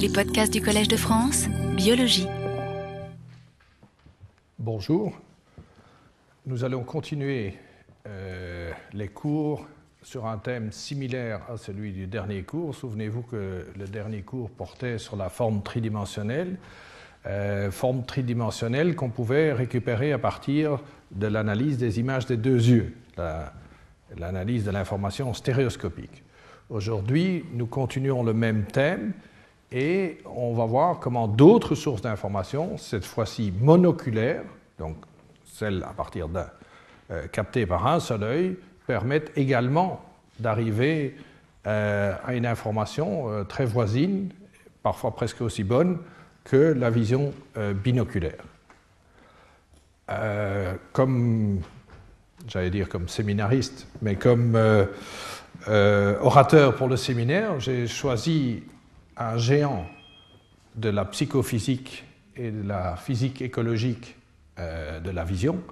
Les podcasts du Collège de France, biologie. Bonjour. Nous allons continuer euh, les cours sur un thème similaire à celui du dernier cours. Souvenez-vous que le dernier cours portait sur la forme tridimensionnelle, euh, forme tridimensionnelle qu'on pouvait récupérer à partir de l'analyse des images des deux yeux, l'analyse de l'information stéréoscopique. Aujourd'hui, nous continuons le même thème et on va voir comment d'autres sources d'informations, cette fois-ci monoculaires, donc celles à partir d'un euh, captées par un seul œil, permettent également d'arriver euh, à une information euh, très voisine, parfois presque aussi bonne que la vision binoculaire. comme, j'allais dire comme séminariste, mais comme orateur pour le séminaire, j'ai choisi un géant de la psychophysique et de la physique écologique de la vision,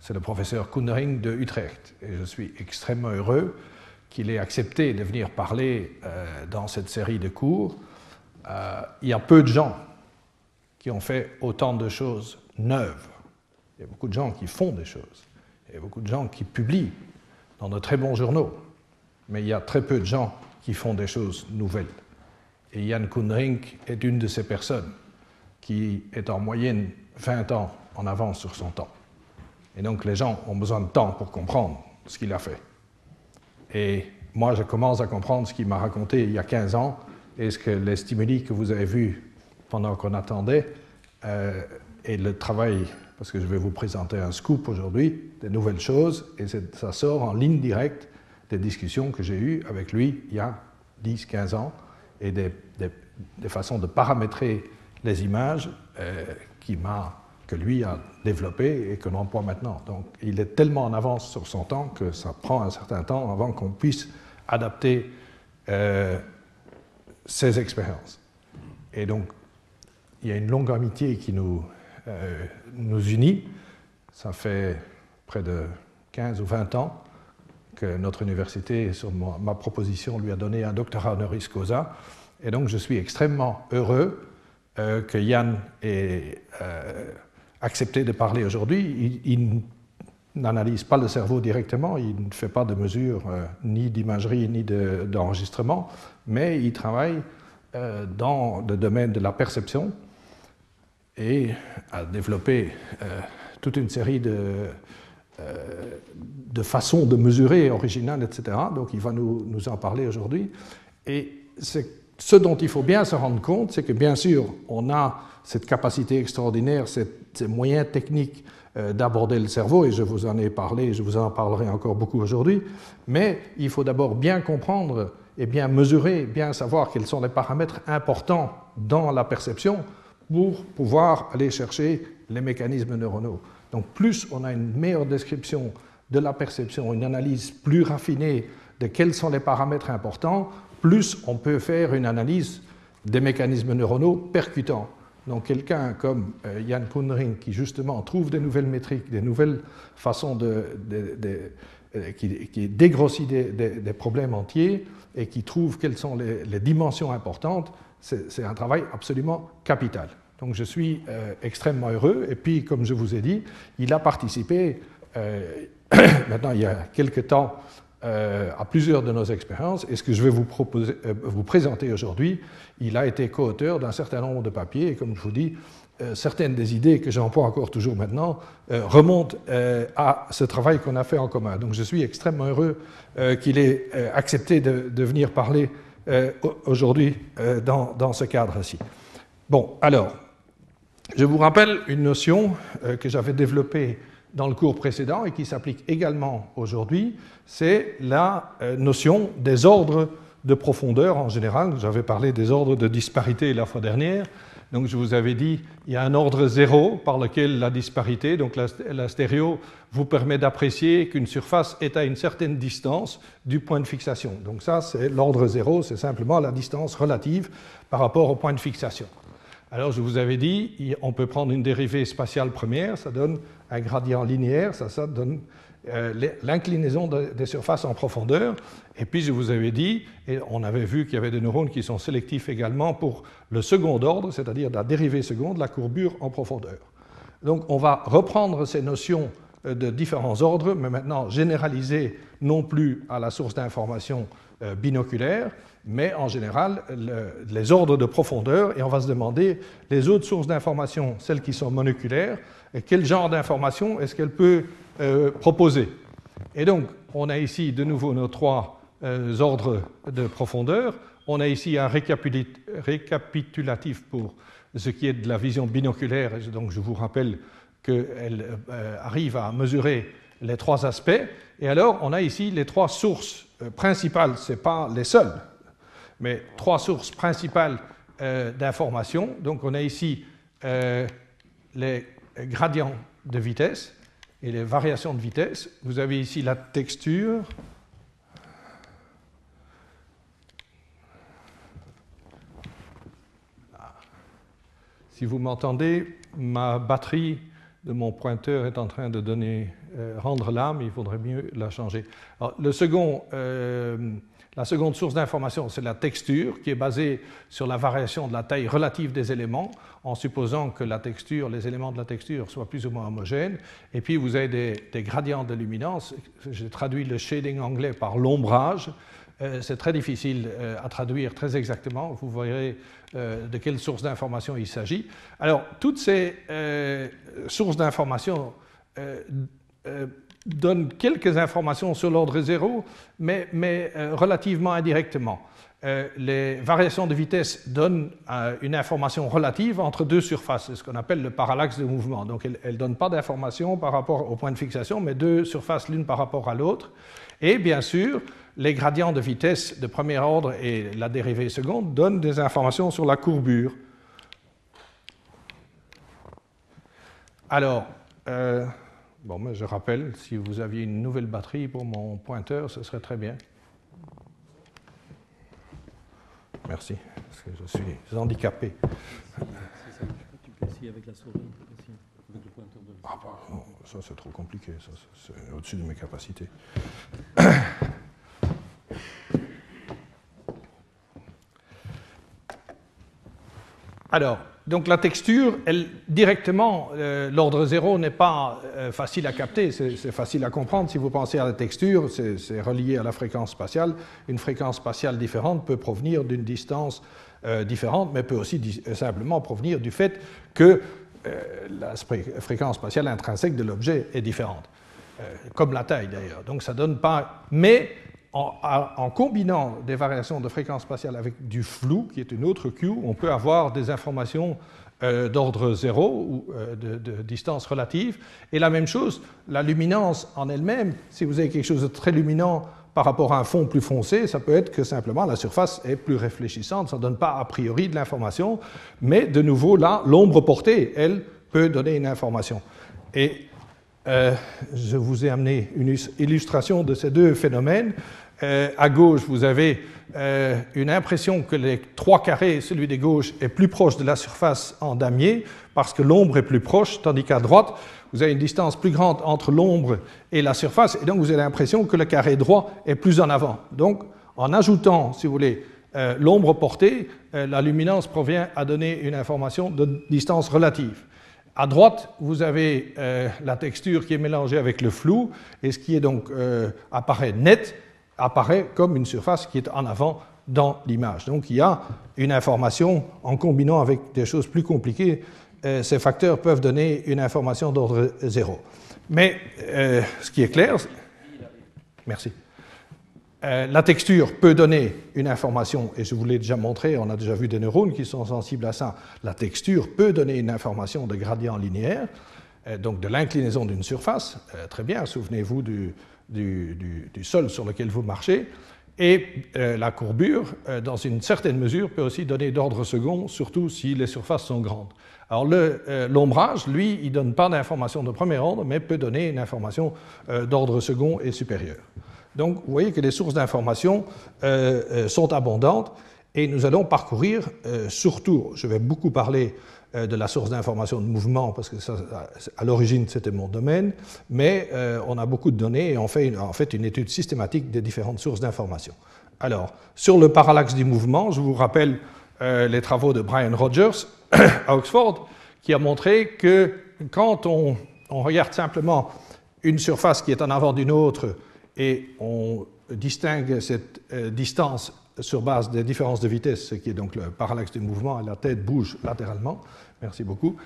c'est le professeur Koenring de Utrecht. Et je suis extrêmement heureux qu'il ait accepté de venir parler euh, dans cette série de cours. Euh, il y a peu de gens qui ont fait autant de choses neuves. Il y a beaucoup de gens qui font des choses. Il y a beaucoup de gens qui publient dans de très bons journaux. Mais il y a très peu de gens qui font des choses nouvelles. Et Jan Koenring est une de ces personnes qui est en moyenne 20 ans en avance sur son temps. Et donc les gens ont besoin de temps pour comprendre ce qu'il a fait. Et moi, je commence à comprendre ce qu'il m'a raconté il y a 15 ans et ce que les stimuli que vous avez vus pendant qu'on attendait euh, et le travail, parce que je vais vous présenter un scoop aujourd'hui, des nouvelles choses, et ça sort en ligne directe des discussions que j'ai eues avec lui il y a 10-15 ans et des, façons de paramétrer les images euh, que lui a développé et que l'on emploie maintenant. Donc il est tellement en avance sur son temps que ça prend un certain temps avant qu'on puisse adapter euh, ses expériences. Et donc il y a une longue amitié qui nous, euh, nous unit. Ça fait près de 15 ou 20 ans que notre université, sur ma, proposition, lui a donné un doctorat honoris causa. Et donc je suis extrêmement heureux euh, que Yann ait accepté de parler aujourd'hui. Il, n'analyse pas le cerveau directement, il ne fait pas de mesures euh, ni d'imagerie ni d'enregistrement, mais il travaille euh, dans le domaine de la perception et a développé euh, toute une série de, de façons de mesurer originales, etc. Donc il va nous, nous en parler aujourd'hui. Et ce dont il faut bien se rendre compte, c'est que bien sûr, on a cette capacité extraordinaire, ces moyens techniques euh, d'aborder le cerveau, et je vous en ai parlé, je vous en parlerai encore beaucoup aujourd'hui, mais il faut d'abord bien comprendre et bien mesurer, bien savoir quels sont les paramètres importants dans la perception pour pouvoir aller chercher les mécanismes neuronaux. Donc plus on a une meilleure description de la perception, une analyse plus raffinée de quels sont les paramètres importants, plus on peut faire une analyse des mécanismes neuronaux percutants. Donc quelqu'un comme euh, Jan Koenring qui justement trouve des nouvelles métriques, des nouvelles façons de, euh, qui, dégrossit des, problèmes entiers et qui trouve quelles sont les, dimensions importantes, c'est un travail absolument capital. Donc je suis euh, extrêmement heureux. Et puis, comme je vous ai dit, il a participé, maintenant il y a quelque temps, euh, à plusieurs de nos expériences. Et ce que je vais vous, proposer, euh, vous présenter aujourd'hui, il a été co-auteur d'un certain nombre de papiers. Et comme je vous dis, euh, certaines des idées que j'emploie encore toujours maintenant remontent à ce travail qu'on a fait en commun. Donc je suis extrêmement heureux qu'il ait accepté de, de, venir parler aujourd'hui dans, dans, ce cadre-ci. Bon, alors, je vous rappelle une notion que j'avais développée dans le cours précédent et qui s'applique également aujourd'hui, c'est la euh, notion des ordres de profondeur en général. J'avais parlé des ordres de disparité la fois dernière. Donc je vous avais dit, il y a un ordre zéro par lequel la disparité, donc la, stéréo, vous permet d'apprécier qu'une surface est à une certaine distance du point de fixation. Donc ça, c'est l'ordre zéro, c'est simplement la distance relative par rapport au point de fixation. Alors je vous avais dit, on peut prendre une dérivée spatiale première, ça donne un gradient linéaire, ça, ça donne l'inclinaison des surfaces en profondeur. Et puis je vous avais dit, et on avait vu qu'il y avait des neurones qui sont sélectifs également pour le second ordre, c'est-à-dire la dérivée seconde, la courbure en profondeur. Donc on va reprendre ces notions euh, de différents ordres, mais maintenant généralisées non plus à la source d'information euh, binoculaire, mais en général les ordres de profondeur, et on va se demander les autres sources d'information, celles qui sont monoculaires, et quel genre d'information est-ce qu'elle peut euh, proposer? Et donc, on a ici de nouveau nos trois ordres de profondeur. On a ici un récapitulatif pour ce qui est de la vision binoculaire, donc je vous rappelle qu'elle euh, arrive à mesurer les trois aspects. Et alors, on a ici les trois sources euh, principales, ce n'est pas les seules, mais trois sources principales euh, d'information. Donc, on a ici les gradients de vitesse et les variations de vitesse. Vous avez ici la texture. Si vous m'entendez, ma batterie de mon pointeur est en train de donner, euh, rendre l'âme, il faudrait mieux la changer. le second, euh, la seconde source d'information, c'est la texture, qui est basée sur la variation de la taille relative des éléments, en supposant que la texture, les éléments de la texture soient plus ou moins homogènes. Et puis vous avez des, gradients de luminance. J'ai traduit le shading anglais par l'ombrage. Euh, c'est très difficile euh, à traduire très exactement. Vous verrez euh, de quelle source d'information il s'agit. Alors, toutes ces sources d'information donnent quelques informations sur l'ordre zéro, mais, mais relativement indirectement. les variations de vitesse donnent une information relative entre deux surfaces, ce qu'on appelle le parallaxe de mouvement. Donc, elles ne donnent pas d'information par rapport au point de fixation, mais deux surfaces l'une par rapport à l'autre. Et bien sûr, les gradients de vitesse de premier ordre et la dérivée seconde donnent des informations sur la courbure. Alors, bon, je rappelle, si vous aviez une nouvelle batterie pour mon pointeur, ce serait très bien. Merci, parce que je suis handicapé. Tu peux essayer avec la souris, avec le pointeur de... Ah, bah, ça c'est trop compliqué, ça, c'est au-dessus de mes capacités. Alors, donc la texture, directement, euh, l'ordre zéro n'est pas euh, facile à capter, c'est facile à comprendre. Si vous pensez à la texture, c'est relié à la fréquence spatiale. Une fréquence spatiale différente peut provenir d'une distance euh, différente, mais peut aussi simplement provenir du fait que la fréquence spatiale intrinsèque de l'objet est différente, comme la taille d'ailleurs. Donc ça donne pas. Mais en, combinant des variations de fréquence spatiale avec du flou, qui est une autre Q, on peut avoir des informations euh, d'ordre zéro ou euh, de, distance relative. Et la même chose, la luminance en elle-même, si vous avez quelque chose de très luminant par rapport à un fond plus foncé, ça peut être que simplement la surface est plus réfléchissante, ça ne donne pas a priori de l'information, mais de nouveau là, l'ombre portée, elle, peut donner une information. Et euh, je vous ai amené une illustration de ces deux phénomènes. Euh, à gauche, vous avez euh, une impression que les trois carrés, celui des gauches, est plus proche de la surface en damier, parce que l'ombre est plus proche, tandis qu'à droite, vous avez une distance plus grande entre l'ombre et la surface, et donc vous avez l'impression que le carré droit est plus en avant. Donc, en ajoutant, si vous voulez, euh, l'ombre portée, la luminance provient à donner une information de distance relative. À droite, vous avez la texture qui est mélangée avec le flou, et ce qui est donc apparaît net, apparaît comme une surface qui est en avant dans l'image. Donc il y a une information en combinant avec des choses plus compliquées. Euh, ces facteurs peuvent donner une information d'ordre zéro. Mais euh, ce qui est clair, merci. Euh, la texture peut donner une information, et je vous l'ai déjà montré, on a déjà vu des neurones qui sont sensibles à ça. La texture peut donner une information de gradient linéaire, donc de l'inclinaison d'une surface. très bien, souvenez-vous du, du, sol sur lequel vous marchez. Et euh, la courbure, euh, dans une certaine mesure, peut aussi donner d'ordre second, surtout si les surfaces sont grandes. Alors euh, l'ombrage, lui, il ne donne pas d'information de premier ordre, mais peut donner une information d'ordre second et supérieur. Donc vous voyez que les sources d'information sont abondantes. Et nous allons parcourir surtout, je vais beaucoup parler de la source d'information de mouvement, parce que à l'origine c'était mon domaine, mais on a beaucoup de données et on fait en fait une étude systématique des différentes sources d'information. Alors, sur le parallaxe du mouvement, je vous rappelle les travaux de Brian Rogers à Oxford, qui a montré que quand on, regarde simplement une surface qui est en avant d'une autre et on distingue cette euh, distance sur base des différences de vitesse, ce qui est donc le parallaxe du mouvement, et la tête bouge latéralement, merci beaucoup,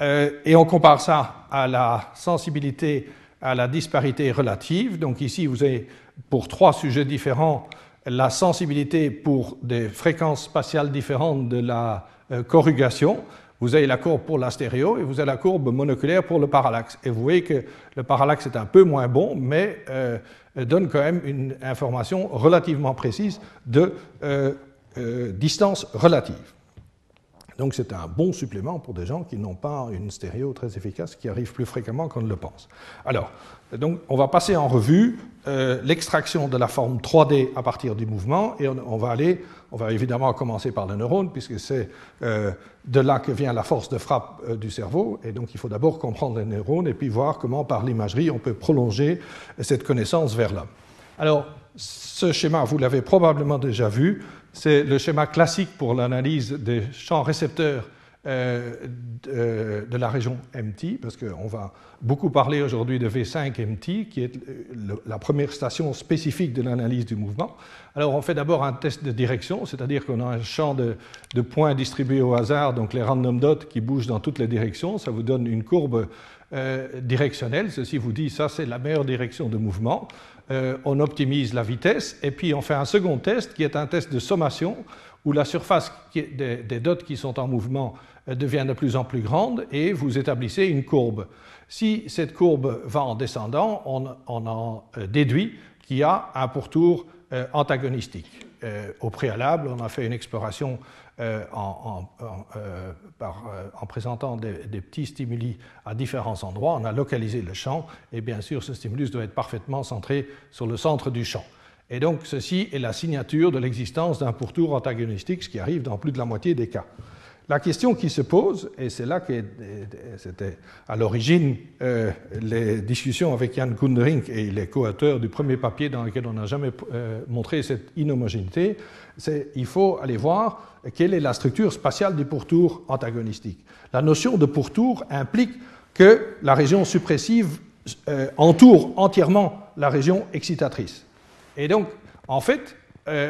euh, et on compare ça à la sensibilité à la disparité relative. Donc ici, vous avez pour trois sujets différents la sensibilité pour des fréquences spatiales différentes de la euh, corrugation. Vous avez la courbe pour la stéréo et vous avez la courbe monoculaire pour le parallaxe. Et vous voyez que le parallaxe est un peu moins bon, mais euh, donne quand même une information relativement précise de distance relative. Donc c'est un bon supplément pour des gens qui n'ont pas une stéréo très efficace, qui arrive plus fréquemment qu'on ne le pense. Alors, donc on va passer en revue l'extraction de la forme 3D à partir du mouvement et on va aller on va évidemment commencer par le neurone, puisque c'est euh, de là que vient la force de frappe euh, du cerveau. Et donc, il faut d'abord comprendre les neurones et puis voir comment, par l'imagerie, on peut prolonger cette connaissance vers l'homme. Alors, ce schéma, vous l'avez probablement déjà vu, c'est le schéma classique pour l'analyse des champs récepteurs euh, de, la région MT, parce qu'on va beaucoup parler aujourd'hui de V5 MT, qui est la première station spécifique de l'analyse du mouvement. Alors on fait d'abord un test de direction, c'est-à-dire qu'on a un champ de, points distribués au hasard, donc les random dots qui bougent dans toutes les directions, ça vous donne une courbe euh, directionnelle, ceci vous dit ça c'est la meilleure direction de mouvement. Euh, on optimise la vitesse et puis on fait un second test qui est un test de sommation où la surface des dots qui sont en mouvement devient de plus en plus grande et vous établissez une courbe. Si cette courbe va en descendant, on, en euh, déduit qu'il y a un pourtour euh, antagonistique. Euh, au préalable, on a fait une exploration en, présentant des, des, petits stimuli à différents endroits. On a localisé le champ et bien sûr, ce stimulus doit être parfaitement centré sur le centre du champ. Et donc, ceci est la signature de l'existence d'un pourtour antagonistique, ce qui arrive dans plus de la moitié des cas. La question qui se pose, et c'est là que c'était à l'origine euh, les discussions avec Jan Gundering et les co-auteurs du premier papier dans lequel on n'a jamais euh, montré cette inhomogénéité, c'est il faut aller voir quelle est la structure spatiale du pourtour antagonistique. La notion de pourtour implique que la région suppressive euh, entoure entièrement la région excitatrice. Et donc, en fait,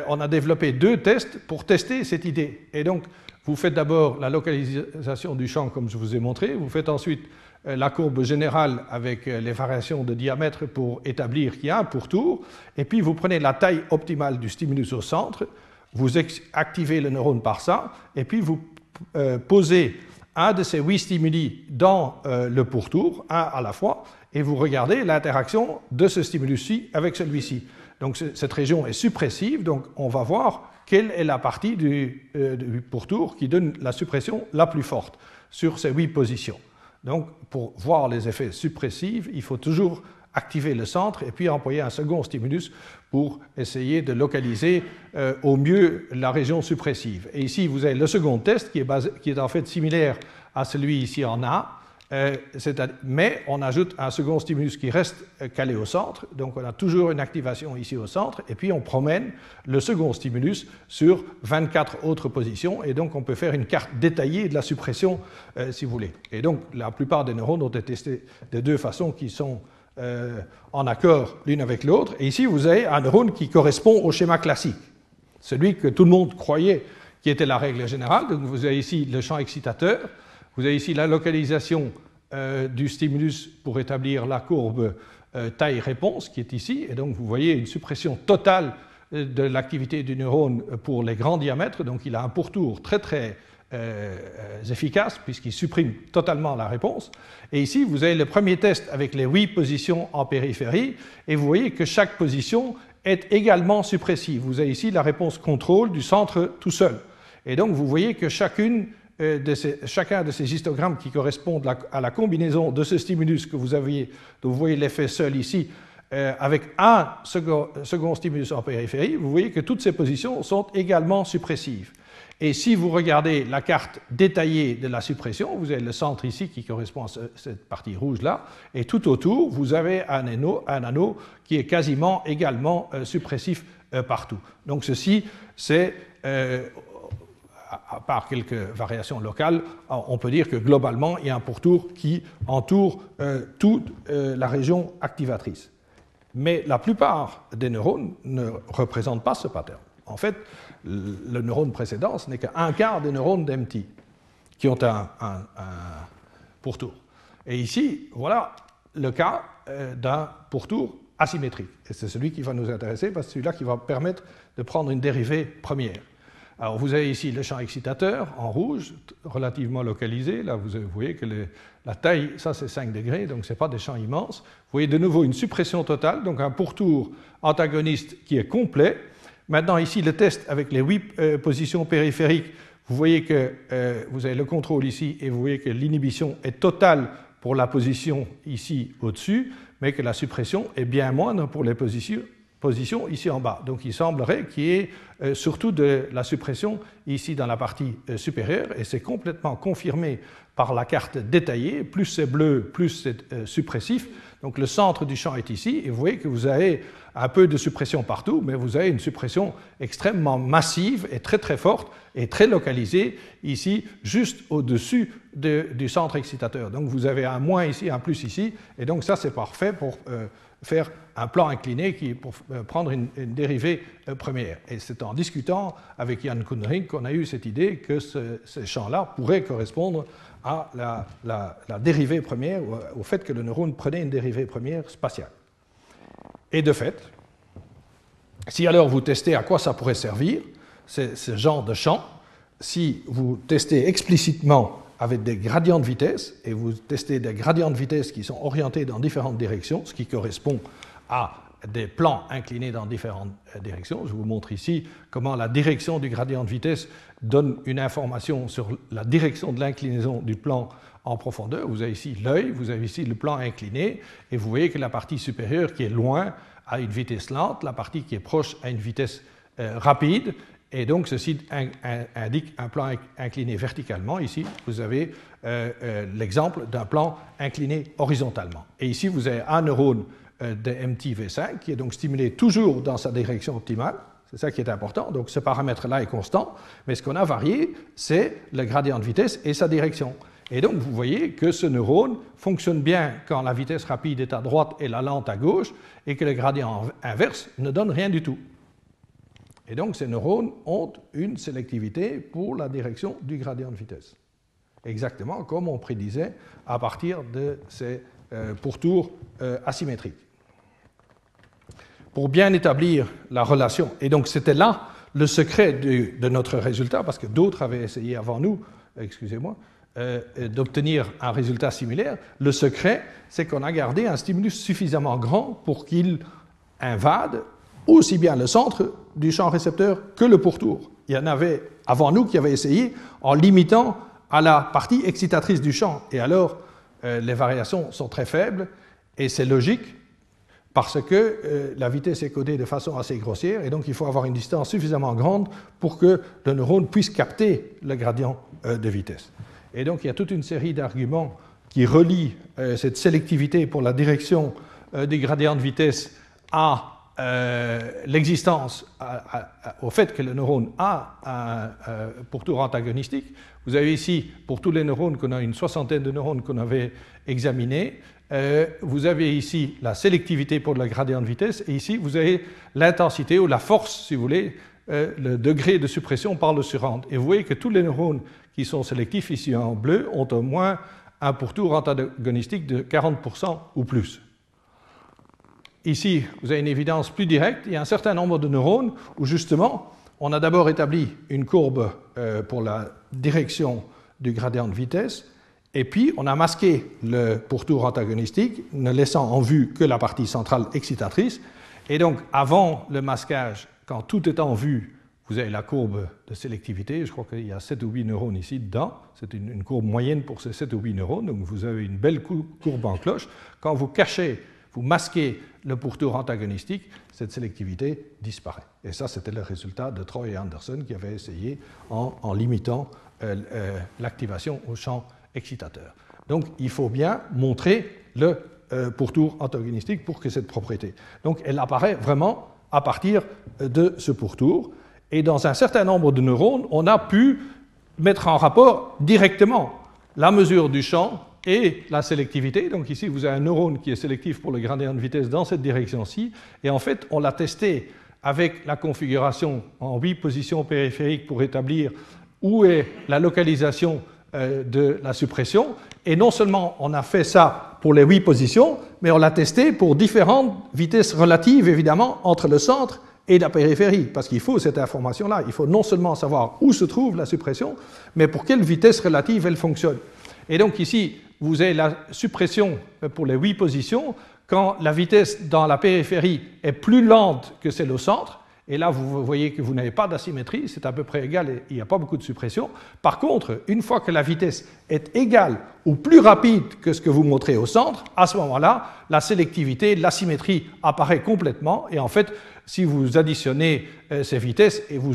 on a développé deux tests pour tester cette idée. Et donc, vous faites d'abord la localisation du champ comme je vous ai montré, vous faites ensuite euh, la courbe générale avec euh, les variations de diamètre pour établir qu'il y a un pourtour, et puis vous prenez la taille optimale du stimulus au centre, vous activez le neurone par ça, et puis vous euh, posez un de ces huit stimuli dans le pourtour, un à la fois, et vous regardez l'interaction de ce stimulus-ci avec celui-ci. Donc cette région est suppressive, donc on va voir quelle est la partie euh, du, pourtour qui donne la suppression la plus forte sur ces huit positions. Donc, pour voir les effets suppressifs, il faut toujours activer le centre et puis employer un second stimulus pour essayer de localiser euh, au mieux la région suppressive. Et ici, vous avez le second test qui est, qui est en fait similaire à celui ici en A, euh, mais on ajoute un second stimulus qui reste euh, calé au centre, donc on a toujours une activation ici au centre, et puis on promène le second stimulus sur 24 autres positions, et donc on peut faire une carte détaillée de la suppression, euh, si vous voulez. Et donc la plupart des neurones ont été testés de deux façons qui sont en accord l'une avec l'autre, et ici vous avez un neurone qui correspond au schéma classique, celui que tout le monde croyait qui était la règle générale, donc vous avez ici le champ excitateur, vous avez ici la localisation euh, du stimulus pour établir la courbe euh, taille-réponse qui est ici, et donc vous voyez une suppression totale euh, de l'activité du neurone pour les grands diamètres, donc il a un pourtour très très efficace puisqu'il supprime totalement la réponse. Et ici, vous avez le premier test avec les huit positions en périphérie, et vous voyez que chaque position est également suppressive. Vous avez ici la réponse contrôle du centre tout seul. Et donc, vous voyez que chacune euh, de chacun de ces histogrammes qui correspondent à la combinaison de ce stimulus que vous aviez, dont vous voyez l'effet seul ici, euh, avec un second, stimulus en périphérie, vous voyez que toutes ces positions sont également suppressives. Et si vous regardez la carte détaillée de la suppression, vous avez le centre ici qui correspond à cette partie rouge-là, et tout autour, vous avez un anneau, un anneau qui est quasiment également euh, suppressif partout. Donc ceci, c'est, à part quelques variations locales, on peut dire que globalement, il y a un pourtour qui entoure toute la région activatrice. Mais la plupart des neurones ne représentent pas ce pattern. En fait, le neurone précédent, ce n'est qu'un quart des neurones d'MT qui ont un, pourtour. Et ici, voilà le cas euh, d'un pourtour asymétrique. Et c'est celui qui va nous intéresser parce que c'est celui-là qui va permettre de prendre une dérivée première. Alors vous avez ici le champ excitateur en rouge, relativement localisé. Là, vous voyez que la taille, ça c'est 5 degrés, donc ce n'est pas des champs immenses. Vous voyez de nouveau une suppression totale, donc un pourtour antagoniste qui est complet. Maintenant, ici, le test avec les huit euh, positions périphériques, vous voyez que euh, vous avez le contrôle ici et vous voyez que l'inhibition est totale pour la position ici au-dessus, mais que la suppression est bien moindre pour les positions, positions ici en bas. Donc il semblerait qu'il y ait euh, surtout de la suppression ici dans la partie supérieure, et c'est complètement confirmé par la carte détaillée. Plus c'est bleu, plus c'est suppressif. Donc le centre du champ est ici, et vous voyez que vous avez un peu de suppression partout, mais vous avez une suppression extrêmement massive et très très forte et très localisée ici, juste au-dessus du centre excitateur. Donc vous avez un moins ici, un plus ici, et donc ça c'est parfait pour euh, faire un plan incliné qui, pour euh, prendre une, dérivée euh, première. Et c'est en discutant avec Jan Kundering qu'on a eu cette idée que ce, ces champs-là pourraient correspondre à la, dérivée première, au fait que le neurone prenait une dérivée première spatiale. Et de fait, si alors vous testez à quoi ça pourrait servir, ce genre de champ, si vous testez explicitement avec des gradients de vitesse, et vous testez des gradients de vitesse qui sont orientés dans différentes directions, ce qui correspond à des plans inclinés dans différentes euh, directions. Je vous montre ici comment la direction du gradient de vitesse donne une information sur la direction de l'inclinaison du plan en profondeur. Vous avez ici l'œil, vous avez ici le plan incliné, et vous voyez que la partie supérieure qui est loin a une vitesse lente, la partie qui est proche a une vitesse euh, rapide, et donc ceci indique un plan incliné verticalement. Ici, vous avez euh, l'exemple d'un plan incliné horizontalement. Et ici, vous avez un neurone de MTV5 qui est donc stimulé toujours dans sa direction optimale. C'est ça qui est important. Donc ce paramètre-là est constant, mais ce qu'on a varié, c'est le gradient de vitesse et sa direction. Et donc, vous voyez que ce neurone fonctionne bien quand la vitesse rapide est à droite et la lente à gauche, et que le gradient inverse ne donne rien du tout. Et donc, ces neurones ont une sélectivité pour la direction du gradient de vitesse. Exactement comme on prédisait à partir de ces euh, pourtours euh, asymétriques. Pour bien établir la relation, et donc c'était là le secret de notre résultat, parce que d'autres avaient essayé avant nous, excusez-moi, euh, d'obtenir un résultat similaire, le secret, c'est qu'on a gardé un stimulus suffisamment grand pour qu'il invade aussi bien le centre du champ récepteur que le pourtour. Il y en avait avant nous qui avaient essayé en limitant à la partie excitatrice du champ. Et alors, euh, les variations sont très faibles, et c'est logique parce que euh, la vitesse est codée de façon assez grossière, et donc il faut avoir une distance suffisamment grande pour que le neurone puisse capter le gradient de vitesse. Et donc il y a toute une série d'arguments qui relient euh, cette sélectivité pour la direction euh, des gradients de vitesse à euh, l'existence, au fait que le neurone a un pourtour antagonistique. Vous avez ici, pour tous les neurones, qu'on a une soixantaine de neurones qu'on avait examinés, vous avez ici la sélectivité pour le gradient de vitesse, et ici vous avez l'intensité ou la force, si vous voulez, le degré de suppression par le surrend. Et vous voyez que tous les neurones qui sont sélectifs ici en bleu ont au moins un pourtour antagonistique de 40% ou plus. Ici, vous avez une évidence plus directe. Il y a un certain nombre de neurones où justement, on a d'abord établi une courbe euh, pour la direction du gradient de vitesse, et puis on a masqué le pourtour antagonistique, ne laissant en vue que la partie centrale excitatrice. Et donc, avant le masquage, quand tout est en vue, vous avez la courbe de sélectivité, je crois qu'il y a 7 ou 8 neurones ici dedans, c'est une, courbe moyenne pour ces 7 ou 8 neurones, donc vous avez une belle courbe en cloche. Quand vous cachez vous masquez le pourtour antagonistique, cette sélectivité disparaît. Et ça, c'était le résultat de Troy et Anderson qui avaient essayé en, limitant euh, euh, l'activation au champ excitateur. Donc, il faut bien montrer le euh, pourtour antagonistique pour que cette propriété. Donc, elle apparaît vraiment à partir de ce pourtour. Et dans un certain nombre de neurones, on a pu mettre en rapport directement la mesure du champ et la sélectivité. Donc ici, vous avez un neurone qui est sélectif pour le gradient de vitesse dans cette direction-ci. Et en fait, on l'a testé avec la configuration en huit positions périphériques pour établir où est la localisation euh, de la suppression. Et non seulement on a fait ça pour les huit positions, mais on l'a testé pour différentes vitesses relatives, évidemment, entre le centre et la périphérie, parce qu'il faut cette information-là. Il faut non seulement savoir où se trouve la suppression, mais pour quelle vitesse relative elle fonctionne. Et donc ici, vous avez la suppression pour les huit positions quand la vitesse dans la périphérie est plus lente que celle au centre. Et là, vous voyez que vous n'avez pas d'asymétrie, c'est à peu près égal et il n'y a pas beaucoup de suppression. Par contre, une fois que la vitesse est égale ou plus rapide que ce que vous montrez au centre, à ce moment-là, la sélectivité, l'asymétrie apparaît complètement. Et en fait, si vous additionnez euh, ces vitesses et vous,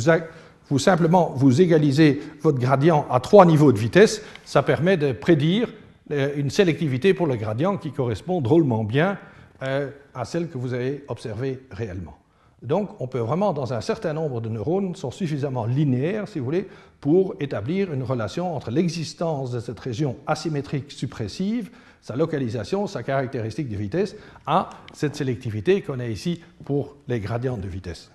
vous simplement vous égalisez votre gradient à trois niveaux de vitesse, ça permet de prédire euh, une sélectivité pour le gradient qui correspond drôlement bien euh, à celle que vous avez observée réellement. Donc, on peut vraiment, dans un certain nombre de neurones, sont suffisamment linéaires, si vous voulez, pour établir une relation entre l'existence de cette région asymétrique suppressive, sa localisation, sa caractéristique de vitesse, à cette sélectivité qu'on a ici pour les gradients de vitesse.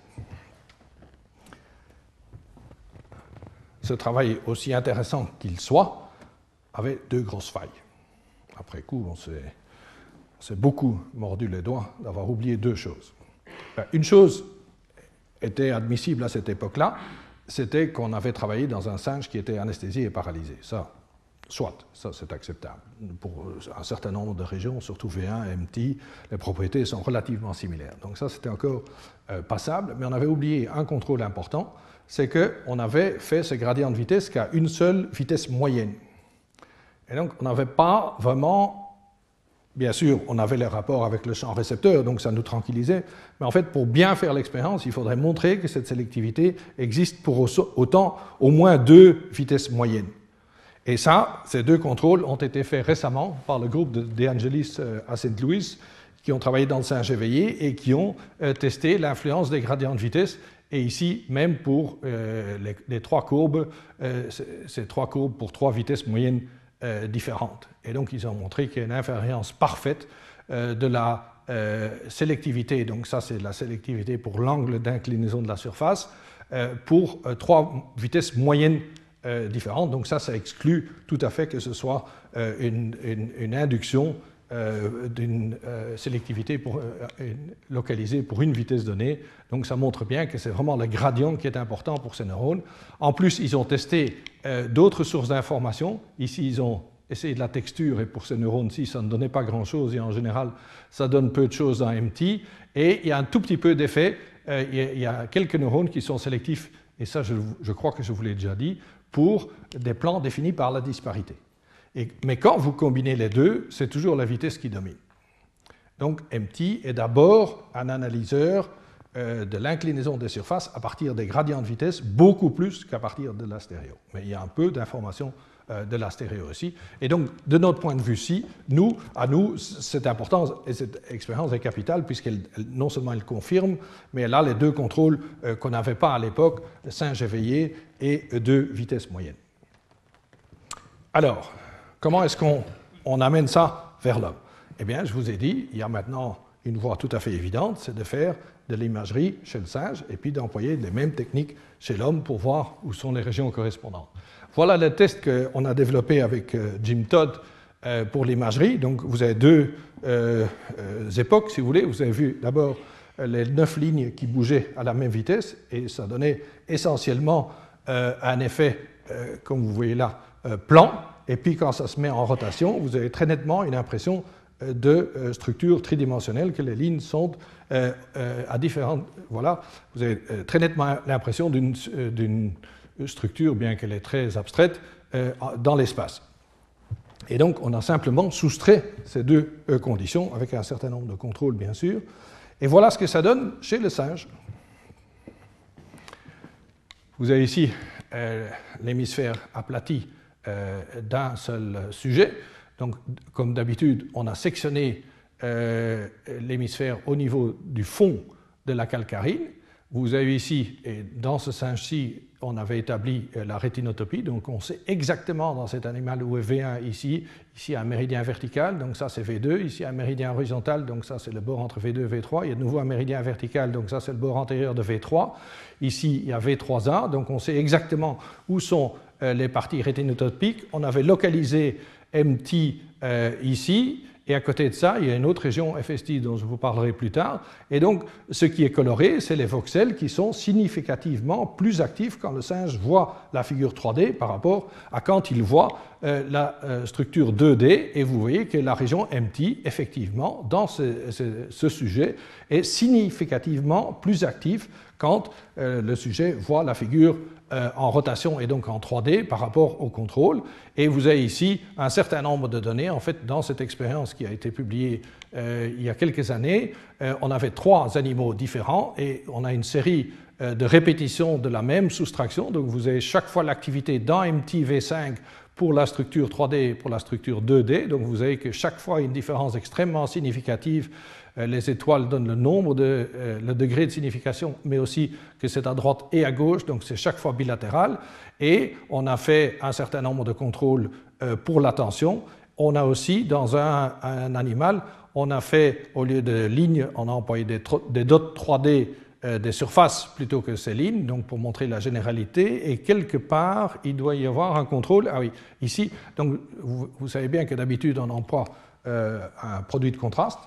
Ce travail, aussi intéressant qu'il soit, avait deux grosses failles. Après coup, on s'est beaucoup mordu les doigts d'avoir oublié deux choses. Une chose était admissible à cette époque-là, c'était qu'on avait travaillé dans un singe qui était anesthésié et paralysé. Ça, soit, ça c'est acceptable. Pour un certain nombre de régions, surtout V1 MT, les propriétés sont relativement similaires. Donc ça, c'était encore euh, passable, mais on avait oublié un contrôle important, c'est qu'on avait fait ce gradient de vitesse qu'à une seule vitesse moyenne. Et donc, on n'avait pas vraiment Bien sûr, on avait les rapports avec le champ récepteur, donc ça nous tranquillisait. Mais en fait, pour bien faire l'expérience, il faudrait montrer que cette sélectivité existe pour autant au moins deux vitesses moyennes. Et ça, ces deux contrôles ont été faits récemment par le groupe de, Angelis euh, à St. Louis, qui ont travaillé dans le singe éveillé et qui ont euh, testé l'influence des gradients de vitesse. Et ici, même pour euh, les, trois courbes, ces trois courbes pour trois vitesses moyennes différentes. Et donc, ils ont montré qu'il y a une invariance parfaite euh, de la euh, sélectivité. Donc, ça, c'est la sélectivité pour l'angle d'inclinaison de la surface euh, pour trois vitesses moyennes différentes. Donc, ça, ça exclut tout à fait que ce soit une, induction d'une sélectivité pour, localisée pour une vitesse donnée. Donc ça montre bien que c'est vraiment le gradient qui est important pour ces neurones. En plus, ils ont testé d'autres sources d'informations. Ici, ils ont essayer de la texture, et pour ces neurones-ci, ça ne donnait pas grand-chose, et en général, ça donne peu de choses dans MT, et il y a un tout petit peu d'effet, euh, il, y a quelques neurones qui sont sélectifs, et ça, je, crois que je vous l'ai déjà dit, pour des plans définis par la disparité. Mais quand vous combinez les deux, c'est toujours la vitesse qui domine. Donc MT est d'abord un analyseur euh, de l'inclinaison des surfaces à partir des gradients de vitesse, beaucoup plus qu'à partir de la stéréo. Mais il y a un peu d'informations euh, de la stéréo aussi. Et donc, de notre point de vue-ci, nous, à nous, cette importance et cette expérience est capitale, puisqu'elle, non seulement elle confirme, mais elle a les deux contrôles euh, qu'on n'avait pas à l'époque, singe éveillé et deux vitesses moyennes. Alors, comment est-ce qu'on on amène ça vers l'homme? Eh bien, je vous ai dit, il y a maintenant une voie tout à fait évidente, c'est de faire de l'imagerie chez le singe et puis d'employer les mêmes techniques chez l'homme pour voir où sont les régions correspondantes. Voilà le test qu'on a développé avec euh, Jim Todd euh, pour l'imagerie. Donc vous avez deux euh, époques, si vous voulez. Vous avez vu d'abord les neuf lignes qui bougeaient à la même vitesse et ça donnait essentiellement un effet, comme vous voyez là, plan. Et puis quand ça se met en rotation, vous avez très nettement une impression de structure tridimensionnelle, que les lignes sont à différentes. Voilà, vous avez très nettement l'impression d'une structure, bien qu'elle est très abstraite, euh, dans l'espace. Et donc, on a simplement soustrait ces deux conditions avec un certain nombre de contrôles, bien sûr. Et voilà ce que ça donne chez le singe. Vous avez ici l'hémisphère aplati d'un seul sujet. Donc, comme d'habitude, on a sectionné euh, l'hémisphère au niveau du fond de la calcarine. Vous avez ici, et dans ce singe-ci, on avait établi euh, la rétinotopie, donc on sait exactement dans cet animal où est V1 ici, ici un méridien vertical, donc ça c'est V2, ici un méridien horizontal, donc ça c'est le bord entre V2 et V3, il y a de nouveau un méridien vertical, donc ça c'est le bord antérieur de V3, ici il y a V3A, donc on sait exactement où sont euh, les parties rétinotopiques, on avait localisé MT ici, et à côté de ça, il y a une autre région FST dont je vous parlerai plus tard. Et donc, ce qui est coloré, c'est les voxels qui sont significativement plus actifs quand le singe voit la figure 3D par rapport à quand il voit euh, la euh, structure 2D. Et vous voyez que la région MT, effectivement, dans ce, sujet, est significativement plus active quand euh, le sujet voit la figure euh, en rotation et donc en 3D par rapport au contrôle. Et vous avez ici un certain nombre de données. En fait, dans cette expérience qui a été publiée euh, il y a quelques années, on avait trois animaux différents et on a une série de répétitions de la même soustraction. Donc vous avez chaque fois l'activité dans MTV5 pour la structure 3D et pour la structure 2D. Donc vous avez que chaque fois une différence extrêmement significative les étoiles donnent le nombre de, euh, le degré de signification, mais aussi que c'est à droite et à gauche, donc c'est chaque fois bilatéral. Et on a fait un certain nombre de contrôles euh, pour l'attention. On a aussi, dans un, animal, on a fait, au lieu de lignes, on a employé des, des dots 3D des surfaces plutôt que ces lignes, donc pour montrer la généralité. Et quelque part, il doit y avoir un contrôle. Ah oui, ici, donc vous savez bien que d'habitude, on emploie un produit de contraste.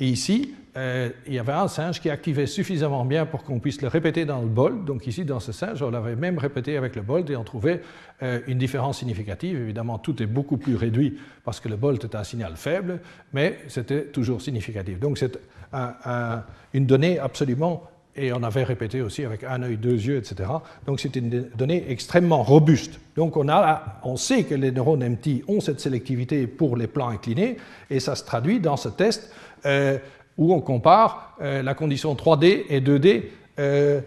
Et ici, euh, il y avait un singe qui activait suffisamment bien pour qu'on puisse le répéter dans le bol. Donc ici, dans ce singe, on l'avait même répété avec le bolt et on trouvait euh, une différence significative. Évidemment, tout est beaucoup plus réduit parce que le bolt est un signal faible, mais c'était toujours significatif. Donc c'est une donnée absolument, et on avait répété aussi avec un œil, deux yeux, etc. Donc c'est une donnée extrêmement robuste. Donc on, a, on sait que les neurones MT ont cette sélectivité pour les plans inclinés, et ça se traduit dans ce test euh, où on compare euh, la condition 3D et 2D euh,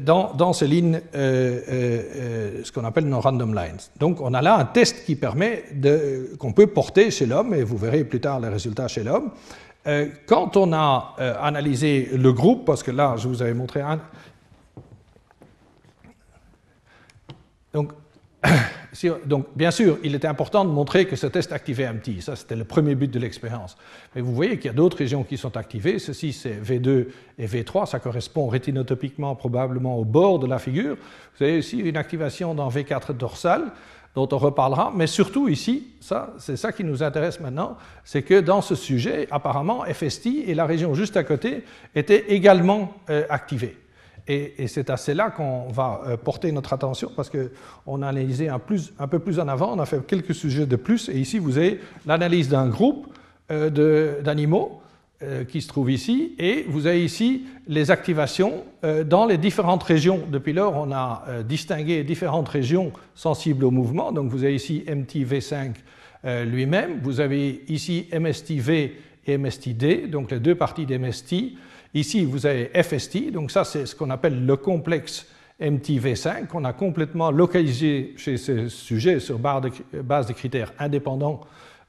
dans, ces lignes, ce qu'on appelle nos random lines. Donc on a là un test qui permet qu'on peut porter chez l'homme, et vous verrez plus tard les résultats chez l'homme. quand on a analysé le groupe, parce que là je vous avais montré un... Donc donc, bien sûr, il était important de montrer que ce test activait petit. Ça, c'était le premier but de l'expérience. Mais vous voyez qu'il y a d'autres régions qui sont activées. Ceci, c'est V2 et V3. Ça correspond rétinotopiquement probablement au bord de la figure. Vous avez aussi une activation dans V4 dorsal dont on reparlera, mais surtout ici, ça, c'est ça qui nous intéresse maintenant, c'est que dans ce sujet, apparemment, FST et la région juste à côté étaient également euh, activées. Et, c'est à cela qu'on va euh, porter notre attention parce qu'on a analysé un, peu plus en avant, on a fait quelques sujets de plus. Et ici, vous avez l'analyse d'un groupe euh, d'animaux euh, qui se trouve ici. Et vous avez ici les activations dans les différentes régions. Depuis lors, on a distingué différentes régions sensibles au mouvement. Donc vous avez ici MTV5 lui-même. Vous avez ici MSTV et MSTD, donc les deux parties d'MST. Ici, vous avez FST, donc ça c'est ce qu'on appelle le complexe MTV5 qu'on a complètement localisé chez ce sujet sur base de critères indépendants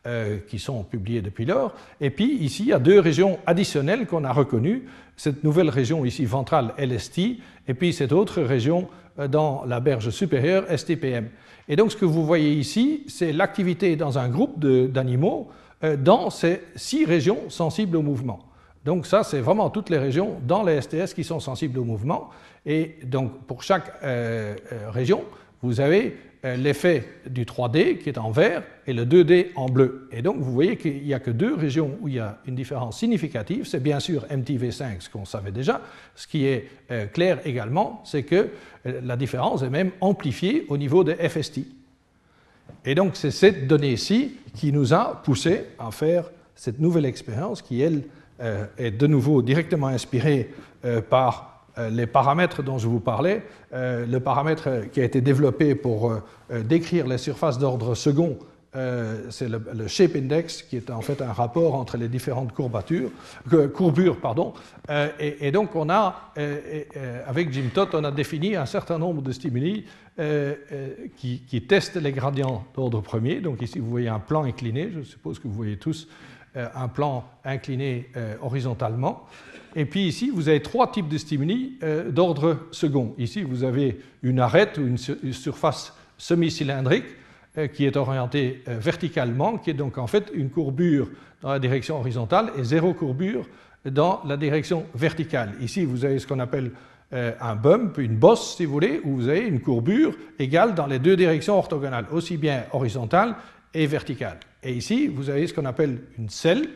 euh, qui sont publiés depuis lors. Et puis ici, il y a deux régions additionnelles qu'on a reconnues. Cette nouvelle région ici ventrale LST et puis cette autre région euh, dans la berge supérieure STPM. Et donc ce que vous voyez ici, c'est l'activité dans un groupe d'animaux euh, dans ces six régions sensibles au mouvement. Donc ça, c'est vraiment toutes les régions dans les STS qui sont sensibles au mouvement. Et donc pour chaque euh, euh, région, vous avez euh, l'effet du 3D qui est en vert et le 2D en bleu. Et donc vous voyez qu'il n'y a que deux régions où il y a une différence significative. C'est bien sûr MTV5, ce qu'on savait déjà. Ce qui est clair également, c'est que la différence est même amplifiée au niveau des FST. Et donc c'est cette donnée-ci qui nous a poussé à faire cette nouvelle expérience qui, elle, est de nouveau directement inspiré euh, par euh, les paramètres dont je vous parlais. le paramètre qui a été développé pour décrire les surfaces d'ordre second c'est le, shape index qui est en fait un rapport entre les différentes courbatures, courbures. Pardon. Et, donc, on a, avec Jim Todd, on a défini un certain nombre de stimuli qui, qui, testent les gradients d'ordre premier. Donc, ici, vous voyez un plan incliné. Je suppose que vous voyez tous un plan incliné horizontalement. Et puis ici, vous avez trois types de stimuli d'ordre second. Ici, vous avez une arête ou une surface semi-cylindrique euh, qui est orientée euh, verticalement, qui est donc en fait une courbure dans la direction horizontale et zéro courbure dans la direction verticale. Ici, vous avez ce qu'on appelle euh, un bump, une bosse, si vous voulez, où vous avez une courbure égale dans les deux directions orthogonales, aussi bien horizontale et verticale. Et ici, vous avez ce qu'on appelle une selle,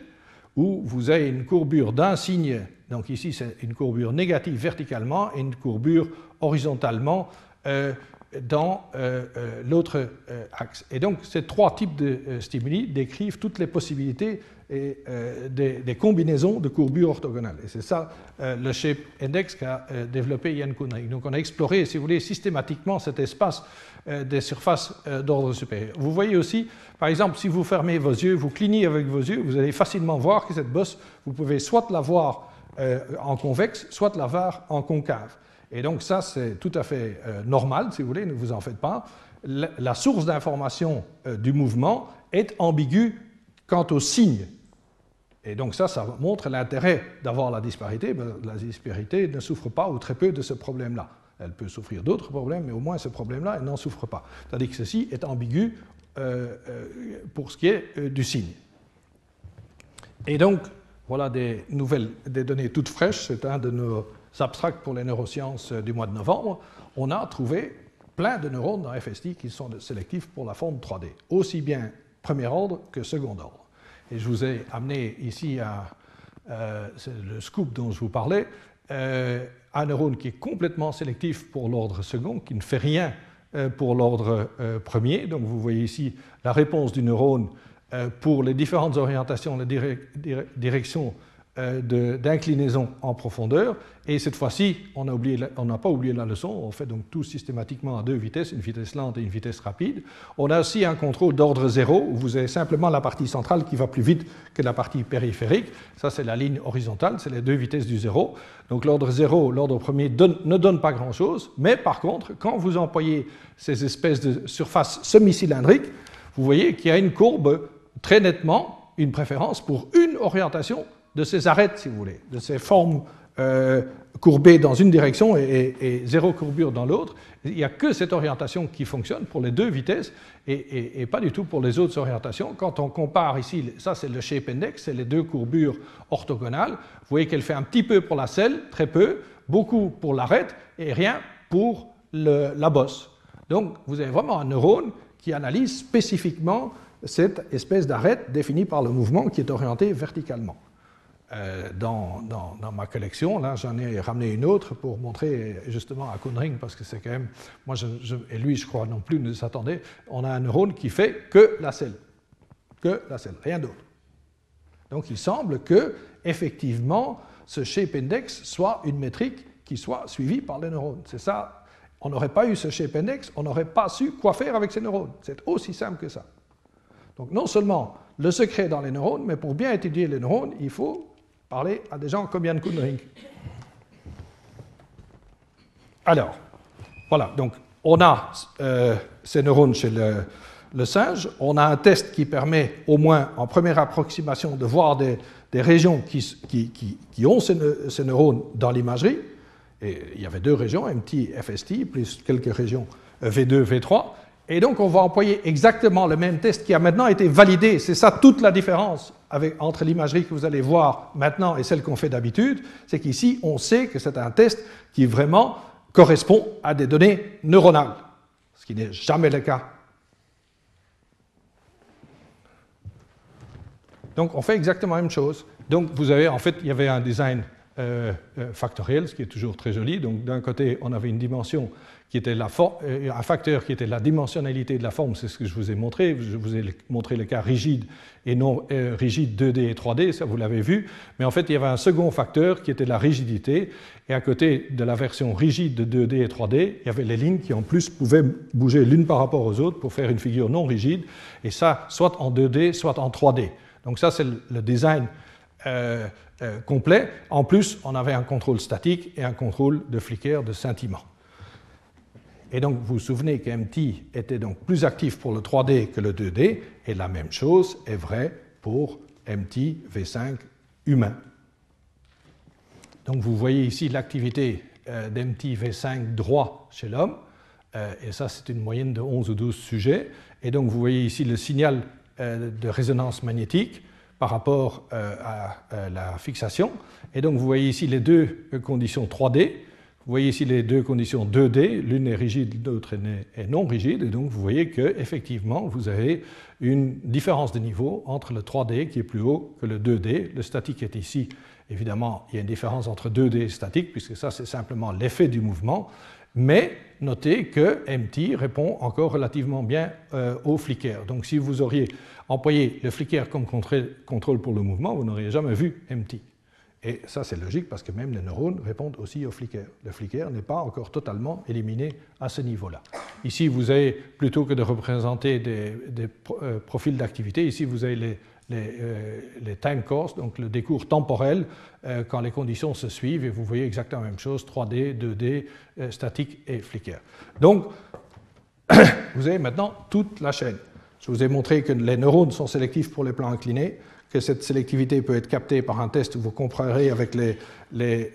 où vous avez une courbure d'un signe, donc ici c'est une courbure négative verticalement et une courbure horizontalement dans euh, euh, l'autre euh, axe. Et donc, ces trois types de stimuli décrivent toutes les possibilités des, combinaisons de courbures orthogonales. Et c'est ça le shape index qu'a développé Yann Koenring. Donc, on a exploré, si vous voulez, systématiquement cet espace des surfaces d'ordre supérieur. Vous voyez aussi, par exemple, si vous fermez vos yeux, vous clignez avec vos yeux, vous allez facilement voir que cette bosse, vous pouvez soit la voir en convexe, soit la voir en concave. Et donc ça, c'est tout à fait euh, normal, si vous voulez, ne vous en faites pas. La, source d'information euh, du mouvement est ambiguë quant au signe. Et donc ça, ça montre l'intérêt d'avoir la disparité. La disparité ne souffre pas ou très peu de ce problème-là. Elle peut souffrir d'autres problèmes, mais au moins ce problème-là, elle n'en souffre pas. Tandis que ceci est ambigu euh, pour ce qui est du signe. Et donc, voilà des nouvelles, des données toutes fraîches. C'est un de nos abstracts pour les neurosciences du mois de novembre, on a trouvé plein de neurones dans FST qui sont sélectifs pour la forme 3D, aussi bien premier ordre que second ordre. Et je vous ai amené ici à euh, le scoop dont je vous parlais, euh, un neurone qui est complètement sélectif pour l'ordre second, qui ne fait rien euh, pour l'ordre premier. Donc vous voyez ici la réponse du neurone pour les différentes orientations, les directions euh, d'inclinaison en profondeur. Et cette fois-ci, on n'a pas oublié la leçon, on fait donc tout systématiquement à deux vitesses, une vitesse lente et une vitesse rapide. On a aussi un contrôle d'ordre zéro, où vous avez simplement la partie centrale qui va plus vite que la partie périphérique. Ça, c'est la ligne horizontale, c'est les deux vitesses du zéro. Donc l'ordre zéro, l'ordre premier, ne donne pas grand-chose, mais par contre, quand vous employez ces espèces de surfaces semi-cylindriques, vous voyez qu'il y a une courbe très nettement, une préférence pour une orientation de ces arêtes, si vous voulez, de ces formes euh, courbées dans une direction et, zéro courbure dans l'autre. Il n'y a que cette orientation qui fonctionne pour les deux vitesses et, pas du tout pour les autres orientations. Quand on compare ici, ça c'est le shape index, c'est les deux courbures orthogonales. Vous voyez qu'elle fait un petit peu pour la selle, très peu, beaucoup pour l'arête et rien pour la bosse. Donc vous avez vraiment un neurone qui analyse spécifiquement cette espèce d'arête définie par le mouvement qui est orienté verticalement. Euh, dans, ma collection. Là, j'en ai ramené une autre pour montrer justement à Koenring, parce que c'est quand même, moi, et lui, je crois non plus, ne s'attendait, on a un neurone qui fait que la selle, que la selle, rien d'autre. Donc, il semble que, effectivement, ce shape index soit une métrique qui soit suivie par les neurones. C'est ça. On n'aurait pas eu ce shape index, on n'aurait pas su quoi faire avec ces neurones. C'est aussi simple que ça. Donc, non seulement le secret dans les neurones, mais pour bien étudier les neurones, il faut parler à des gens comme Yann Koenring. Alors, voilà, donc on a euh, ces neurones chez le, singe, on a un test qui permet au moins en première approximation de voir des, régions qui, qui, ont ces, ces, neurones dans l'imagerie. Et il y avait deux régions, MT, FST, plus quelques régions V2, V3. Et donc, on va employer exactement le même test qui a maintenant été validé. C'est ça toute la différence entre l'imagerie que vous allez voir maintenant et celle qu'on fait d'habitude. C'est qu'ici, on sait que c'est un test qui vraiment correspond à des données neuronales, ce qui n'est jamais le cas. Donc, on fait exactement la même chose. Donc, vous avez, en fait, il y avait un design factoriel, ce qui est toujours très joli. Donc d'un côté, on avait une dimension qui était euh, un facteur qui était la dimensionnalité de la forme, c'est ce que je vous ai montré. Je vous ai montré le cas rigide et non euh, rigide 2D et 3D, ça vous l'avez vu. Mais en fait, il y avait un second facteur qui était la rigidité. Et à côté de la version rigide de 2D et 3D, il y avait les lignes qui en plus pouvaient bouger l'une par rapport aux autres pour faire une figure non rigide. Et ça, soit en 2D, soit en 3D. Donc ça, c'est le design euh, complet. En plus, on avait un contrôle statique et un contrôle de flicker, de scintillement. Et donc, vous vous souvenez que MT était donc plus actif pour le 3D que le 2D, et la même chose est vraie pour MT V5 humain. Donc, vous voyez ici l'activité euh, d'MT V5 droit chez l'homme, euh, et ça, c'est une moyenne de 11 ou 12 sujets. Et donc, vous voyez ici le signal euh, de résonance magnétique par rapport à la fixation. Et donc, vous voyez ici les deux conditions 3D. Vous voyez ici les deux conditions 2D, l'une est rigide, l'autre est non rigide, et donc vous voyez qu'effectivement, vous avez une différence de niveau entre le 3D qui est plus haut que le 2D. Le statique est ici, évidemment, il y a une différence entre 2D et statique, puisque ça c'est simplement l'effet du mouvement, mais notez que MT répond encore relativement bien euh, au flicker. Donc si vous auriez employé le flicker comme contrôle pour le mouvement, vous n'auriez jamais vu MT. Et ça, c'est logique parce que même les neurones répondent aussi au flicker. Le flicker n'est pas encore totalement éliminé à ce niveau-là. Ici, vous avez, plutôt que de représenter des, euh, profils d'activité, ici, vous avez les, euh, time course, donc le décours temporel, euh, quand les conditions se suivent, et vous voyez exactement la même chose, 3D, 2D, statique et flicker. Donc, vous avez maintenant toute la chaîne. Je vous ai montré que les neurones sont sélectifs pour les plans inclinés que cette sélectivité peut être captée par un test où vous comparerez avec les,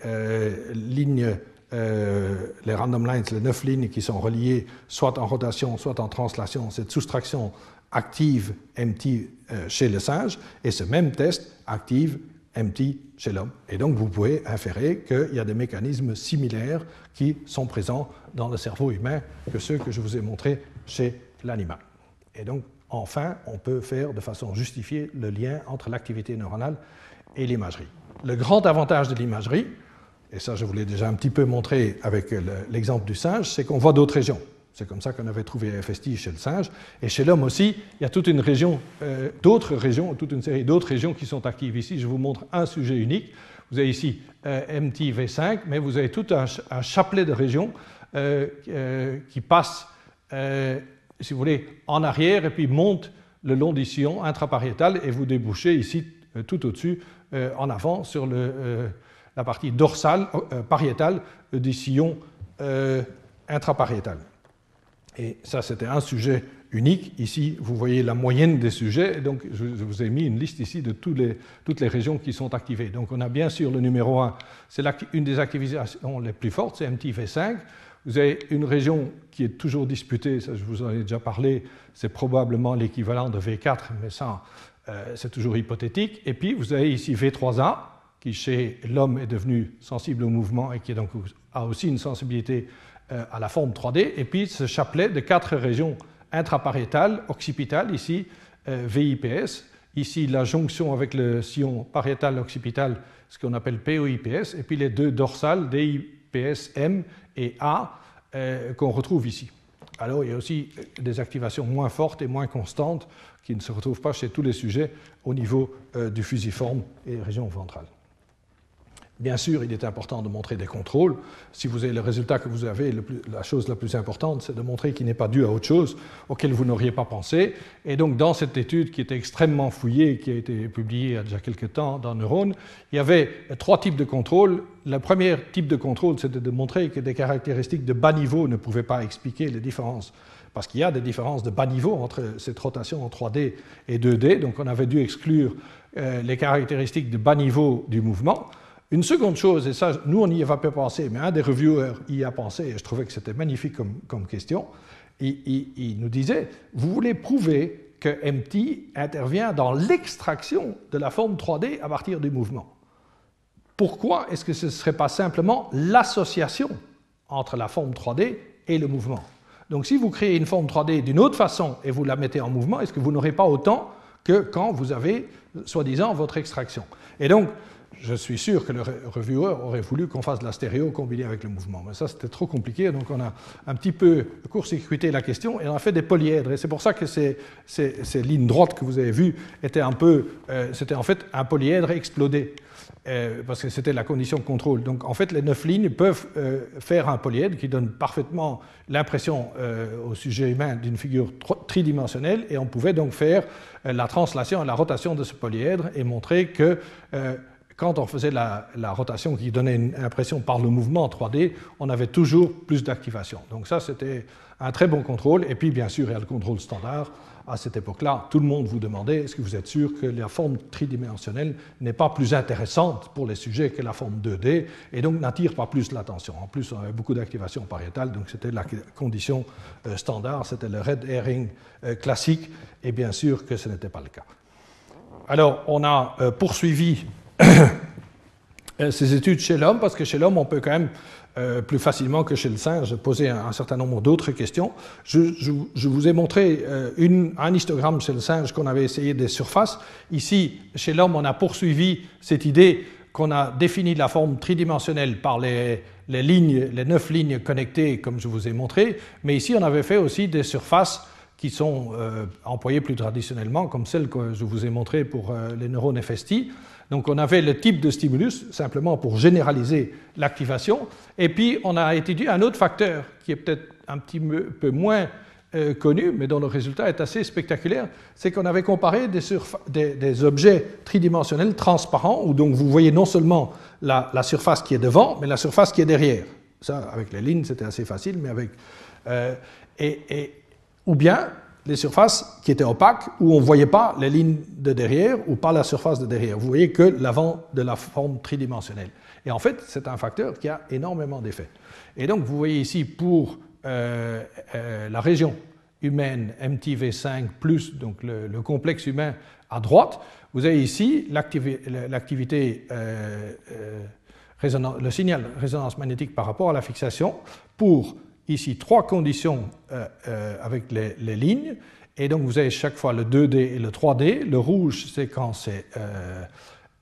euh, lignes, euh, les random lines, les neuf lignes qui sont reliées soit en rotation, soit en translation, cette soustraction active MT euh, chez le singe, et ce même test active MT chez l'homme. Et donc vous pouvez inférer qu'il y a des mécanismes similaires qui sont présents dans le cerveau humain que ceux que je vous ai montrés chez l'animal. Et donc enfin, on peut faire de façon justifiée le lien entre l'activité neuronale et l'imagerie. Le grand avantage de l'imagerie, et ça je vous l'ai déjà un petit peu montré avec l'exemple du singe, c'est qu'on voit d'autres régions. C'est comme ça qu'on avait trouvé FST chez le singe. Et chez l'homme aussi, il y a toute une région, euh, d'autres régions, toute une série d'autres régions qui sont actives ici. Je vous montre un sujet unique. Vous avez ici euh, MTV5, mais vous avez tout un, chapelet de régions euh, qui passent si vous voulez, en arrière et puis monte le long du sillon intrapariétal et vous débouchez ici euh, tout au-dessus, euh, en avant, sur euh, la partie dorsale, pariétale du sillon intrapariétal. Et ça, c'était un sujet unique. Ici, vous voyez la moyenne des sujets. Donc, je vous ai mis une liste ici de les, toutes les régions qui sont activées. Donc, on a bien sûr le numéro 1, c'est une des activations les plus fortes, c'est MTV5. Vous avez une région qui est toujours disputée, ça je vous en ai déjà parlé, c'est probablement l'équivalent de V4, mais ça, euh, c'est toujours hypothétique. Et puis vous avez ici V3A, qui chez l'homme est devenu sensible au mouvement et qui donc a aussi une sensibilité euh, à la forme 3D. Et puis ce chapelet de quatre régions intrapariétales, occipitales, ici euh, VIPS, ici la jonction avec le sillon pariétal occipital, ce qu'on appelle POIPS, et puis les deux dorsales, DIPS M et A euh, qu'on retrouve ici. Alors il y a aussi des activations moins fortes et moins constantes qui ne se retrouvent pas chez tous les sujets au niveau euh, du fusiforme et région ventrale. Bien sûr, il est important de montrer des contrôles. Si vous avez le résultat que vous avez, la chose la plus importante, c'est de montrer qu'il n'est pas dû à autre chose auquel vous n'auriez pas pensé. Et donc, dans cette étude qui était extrêmement fouillée, qui a été publiée il y a déjà quelques temps dans Neurone, il y avait trois types de contrôles. Le premier type de contrôle, c'était de montrer que des caractéristiques de bas niveau ne pouvaient pas expliquer les différences parce qu'il y a des différences de bas niveau entre cette rotation en 3D et 2D, donc on avait dû exclure euh, les caractéristiques de bas niveau du mouvement. Une seconde chose, et ça, nous, on n'y avait pas pensé, mais un des reviewers y a pensé, et je trouvais que c'était magnifique comme, question. Il, nous disait Vous voulez prouver que MT intervient dans l'extraction de la forme 3D à partir du mouvement. Pourquoi est-ce que ce ne serait pas simplement l'association entre la forme 3D et le mouvement? Donc, si vous créez une forme 3D d'une autre façon et vous la mettez en mouvement, est-ce que vous n'aurez pas autant que quand vous avez, soi-disant, votre extraction? Et donc, je suis sûr que le reviewer aurait voulu qu'on fasse de la stéréo combinée avec le mouvement. Mais ça, c'était trop compliqué, donc on a un petit peu court-circuité la question et on a fait des polyèdres. Et c'est pour ça que ces, lignes droites que vous avez vues étaient un peu. Euh, c'était en fait un polyèdre explodé. Euh, parce que c'était la condition de contrôle. Donc en fait, les neuf lignes peuvent euh, faire un polyèdre qui donne parfaitement l'impression au sujet humain d'une figure tridimensionnelle, et on pouvait donc faire la translation et la rotation de ce polyèdre et montrer que quand on faisait la, rotation qui donnait une impression par le mouvement 3D, on avait toujours plus d'activation. Donc ça, c'était un très bon contrôle. Et puis, bien sûr, il y a le contrôle standard. À cette époque-là, tout le monde vous demandait est-ce que vous êtes sûr que la forme tridimensionnelle n'est pas plus intéressante pour les sujets que la forme 2D et donc n'attire pas plus l'attention. En plus, on avait beaucoup d'activation pariétale, donc c'était la condition euh, standard, c'était le red herring euh, classique, et bien sûr que ce n'était pas le cas. Alors, on a euh, poursuivi ces études chez l'homme, parce que chez l'homme, on peut quand même euh, plus facilement que chez le singe poser un, certain nombre d'autres questions. Je, vous ai montré euh, un histogramme chez le singe qu'on avait essayé des surfaces. Ici, chez l'homme, on a poursuivi cette idée qu'on a défini la forme tridimensionnelle par les, les, lignes, les neuf lignes connectées, comme je vous ai montré, mais ici, on avait fait aussi des surfaces qui sont employées plus traditionnellement, comme celles que je vous ai montrées pour les neurones FST. Donc on avait le type de stimulus, simplement pour généraliser l'activation, et puis on a étudié un autre facteur qui est peut-être un petit peu moins euh, connu, mais dont le résultat est assez spectaculaire, c'est qu'on avait comparé des, objets tridimensionnels transparents, où donc vous voyez non seulement la, surface qui est devant, mais la surface qui est derrière. Ça, avec les lignes, c'était assez facile, mais avec... Euh, et, ou bien les surfaces qui étaient opaques, où on ne voyait pas les lignes de derrière ou pas la surface de derrière. Vous voyez que l'avant de la forme tridimensionnelle. Et en fait, c'est un facteur qui a énormément d'effets. Et donc, vous voyez ici pour euh, euh, la région humaine MTV5 plus donc le, complexe humain à droite, vous avez ici l'activité, euh, le signal résonance magnétique par rapport à la fixation pour ici trois conditions euh, euh, avec les, lignes. Et donc vous avez chaque fois le 2D et le 3D. Le rouge, c'est quand c'est euh,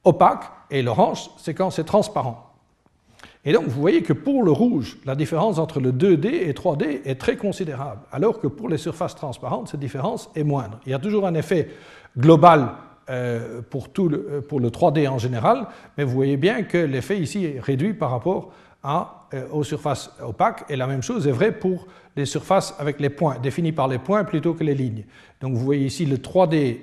opaque, et l'orange, c'est quand c'est transparent. Et donc vous voyez que pour le rouge, la différence entre le 2D et 3D est très considérable, alors que pour les surfaces transparentes, cette différence est moindre. Il y a toujours un effet global pour, le, pour le 3D en général, mais vous voyez bien que l'effet ici est réduit par rapport euh, aux surfaces opaques, et la même chose est vraie pour les surfaces avec les points, définies par les points plutôt que les lignes. Donc vous voyez ici le 3D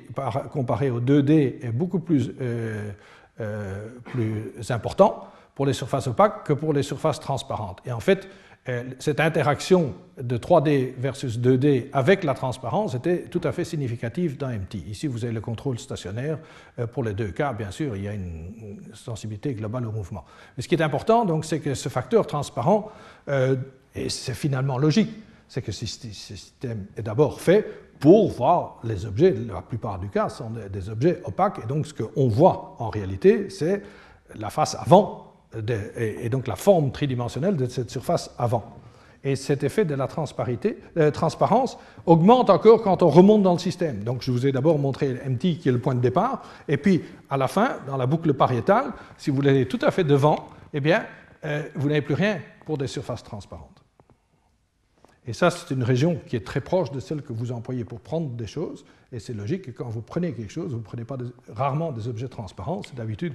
comparé au 2D est beaucoup plus, euh, euh, plus important pour les surfaces opaques que pour les surfaces transparentes. Et en fait, euh, cette interaction de 3D versus 2D avec la transparence était tout à fait significative dans MT. Ici, vous avez le contrôle stationnaire. Euh, pour les deux cas, bien sûr, il y a une sensibilité globale au mouvement. Mais ce qui est important, donc, c'est que ce facteur transparent, euh, et c'est finalement logique, c'est que ce système est d'abord fait pour voir les objets, la plupart du cas sont des objets opaques, et donc ce qu'on voit en réalité, c'est la face avant et, donc la forme tridimensionnelle de cette surface avant. Et cet effet de la euh, transparence augmente encore quand on remonte dans le système. Donc je vous ai d'abord montré MT qui est le point de départ, et puis à la fin, dans la boucle pariétale, si vous l'avez tout à fait devant, eh bien, euh, vous n'avez plus rien pour des surfaces transparentes. Et ça, c'est une région qui est très proche de celle que vous employez pour prendre des choses. Et c'est logique que quand vous prenez quelque chose, vous ne prenez pas rarement des objets transparents, c'est d'habitude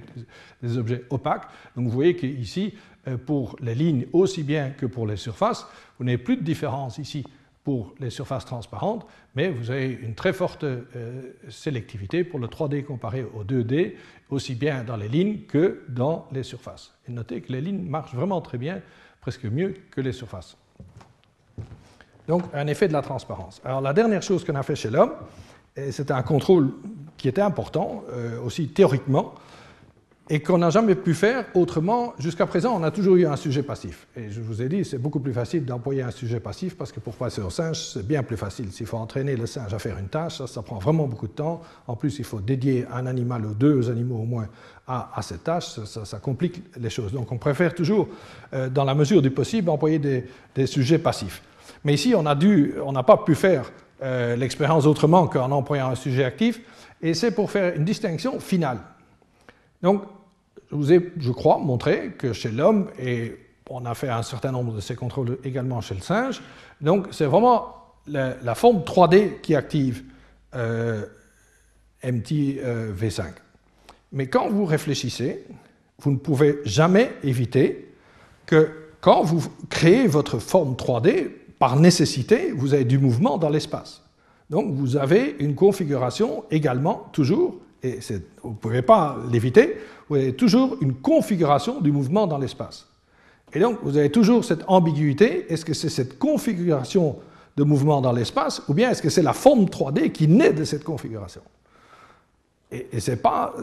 des, objets opaques. Donc vous voyez qu'ici, euh, pour les lignes aussi bien que pour les surfaces, vous n'avez plus de différence ici pour les surfaces transparentes, mais vous avez une très forte euh, sélectivité pour le 3D comparé au 2D, aussi bien dans les lignes que dans les surfaces. Et notez que les lignes marchent vraiment très bien, presque mieux que les surfaces. Donc, un effet de la transparence. Alors, la dernière chose qu'on a fait chez l'homme, c'était un contrôle qui était important, euh, aussi théoriquement, et qu'on n'a jamais pu faire autrement. Jusqu'à présent, on a toujours eu un sujet passif. Et je vous ai dit, c'est beaucoup plus facile d'employer un sujet passif parce que pour passer au singe, c'est bien plus facile. S'il faut entraîner le singe à faire une tâche, ça, prend vraiment beaucoup de temps. En plus, il faut dédier un animal ou deux animaux au moins à, cette tâche. Ça, complique les choses. Donc, on préfère toujours, euh, dans la mesure du possible, employer des sujets passifs. Mais ici, on n'a pas pu faire euh, l'expérience autrement qu'en employant un sujet actif, et c'est pour faire une distinction finale. Donc, je vous ai, je crois, montré que chez l'homme, et on a fait un certain nombre de ces contrôles également chez le singe, donc c'est vraiment la, forme 3D qui active euh, MT-V5. Mais quand vous réfléchissez, vous ne pouvez jamais éviter que quand vous créez votre forme 3D, par nécessité, vous avez du mouvement dans l'espace. Donc vous avez une configuration également, toujours, et vous ne pouvez pas l'éviter, vous avez toujours une configuration du mouvement dans l'espace. Et donc vous avez toujours cette ambiguïté, est-ce que c'est cette configuration de mouvement dans l'espace, ou bien est-ce que c'est la forme 3D qui naît de cette configuration? Et, ce n'est pas,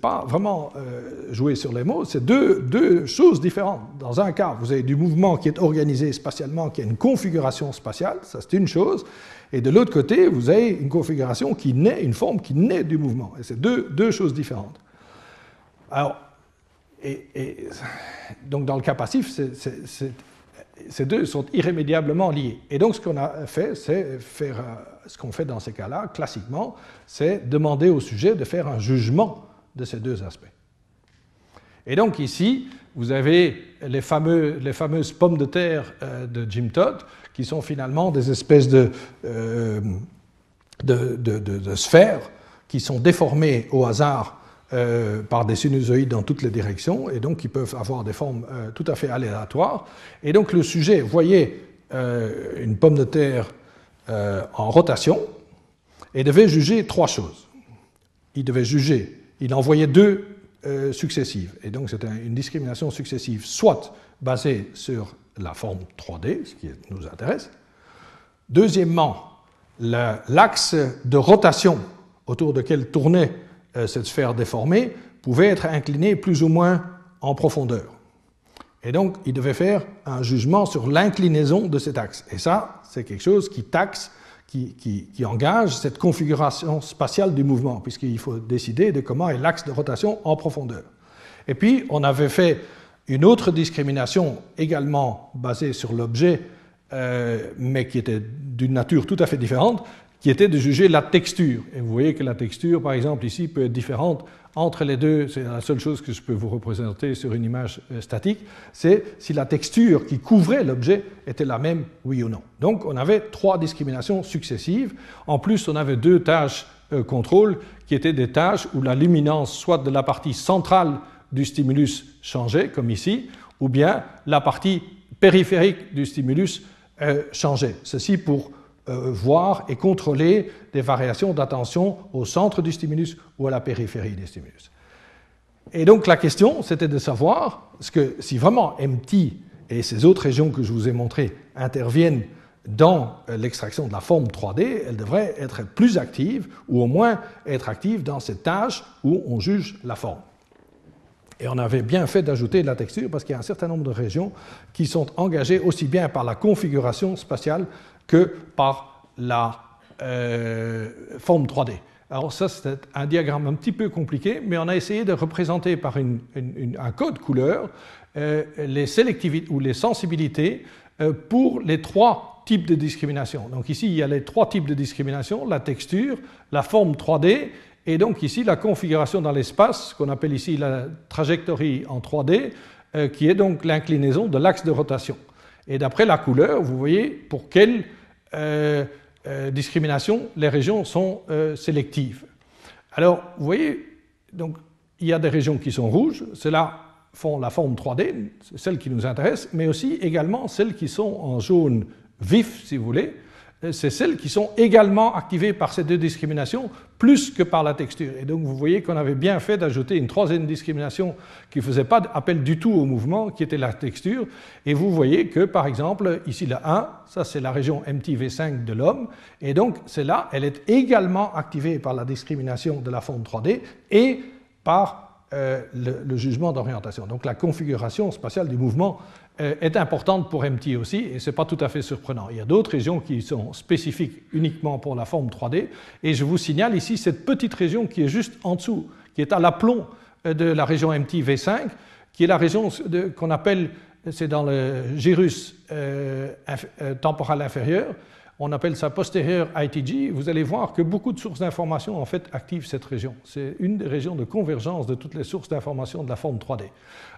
pas, vraiment euh, jouer sur les mots, c'est deux, deux, choses différentes. Dans un cas, vous avez du mouvement qui est organisé spatialement, qui a une configuration spatiale, ça c'est une chose, et de l'autre côté, vous avez une configuration qui naît, une forme qui naît du mouvement. Et c'est deux, deux, choses différentes. Alors, et, et, donc dans le cas passif, c'est ces deux sont irrémédiablement liés. Et donc ce qu'on a fait, c'est faire, ce qu'on fait dans ces cas-là, classiquement, c'est demander au sujet de faire un jugement de ces deux aspects. Et donc ici, vous avez les, fameux, les fameuses pommes de terre euh, de Jim Todd, qui sont finalement des espèces de, euh, de, de sphères qui sont déformées au hasard euh, par des sinusoïdes dans toutes les directions, et donc qui peuvent avoir des formes euh, tout à fait aléatoires. Et donc le sujet voyait euh, une pomme de terre en rotation et devait juger trois choses. Il devait juger, il en voyait deux successives, et donc c'était une discrimination successive, soit basée sur la forme 3D, ce qui nous intéresse. Deuxièmement, l'axe de rotation autour duquel tournait cette sphère déformée pouvait être inclinée plus ou moins en profondeur. Et donc, il devait faire un jugement sur l'inclinaison de cet axe. Et ça, c'est quelque chose qui taxe, qui, qui, engage cette configuration spatiale du mouvement, puisqu'il faut décider de comment est l'axe de rotation en profondeur. Et puis, on avait fait une autre discrimination également basée sur l'objet, euh, mais qui était d'une nature tout à fait différente, qui était de juger la texture. Et vous voyez que la texture, par exemple, ici, peut être différente entre les deux. C'est la seule chose que je peux vous représenter sur une image euh, statique, c'est si la texture qui couvrait l'objet était la même, oui ou non. Donc, on avait trois discriminations successives. En plus, on avait deux tâches euh, contrôle qui étaient des tâches où la luminance, soit de la partie centrale du stimulus changeait, comme ici, ou bien la partie périphérique du stimulus euh, changeait. Ceci pour euh, voir et contrôler des variations d'attention au centre du stimulus ou à la périphérie du stimulus. Et donc la question, c'était de savoir ce que si vraiment MT et ces autres régions que je vous ai montrées interviennent dans euh, l'extraction de la forme 3D, elles devraient être plus actives, ou au moins être actives dans cette tâche où on juge la forme. Et on avait bien fait d'ajouter de la texture parce qu'il y a un certain nombre de régions qui sont engagées aussi bien par la configuration spatiale que par la euh, forme 3D. Alors ça, c'est un diagramme un petit peu compliqué, mais on a essayé de représenter par un code couleur euh, les sélectivités ou les sensibilités euh, pour les trois types de discrimination. Donc ici, il y a les trois types de discrimination, la texture, la forme 3D, et donc ici, la configuration dans l'espace, qu'on appelle ici la trajectoire en 3D, qui est donc l'inclinaison de l'axe de rotation. Et d'après la couleur, vous voyez pour quelle euh, euh, discrimination les régions sont euh, sélectives. Alors, vous voyez, donc, il y a des régions qui sont rouges, celles-là font la forme 3D, c'est celles qui nous intéressent, mais aussi également celles qui sont en jaune vif, si vous voulez, c'est celles qui sont également activées par ces deux discriminations, plus que par la texture. Et donc vous voyez qu'on avait bien fait d'ajouter une troisième discrimination qui ne faisait pas appel du tout au mouvement, qui était la texture. Et vous voyez que, par exemple, ici le 1, ça c'est la région MTV5 de l'homme, et donc celle-là, elle est également activée par la discrimination de la forme 3D et par euh, le, jugement d'orientation. Donc la configuration spatiale du mouvement est importante pour MT aussi, et ce n'est pas tout à fait surprenant. Il y a d'autres régions qui sont spécifiques uniquement pour la forme 3D, et je vous signale ici cette petite région qui est juste en dessous, qui est à l'aplomb euh, de la région MT V5, qui est la région qu'on appelle, c'est dans le gyrus euh, temporal inférieur, on appelle ça postérieur ITG, vous allez voir que beaucoup de sources d'information en fait activent cette région. C'est une des régions de convergence de toutes les sources d'information de la forme 3D.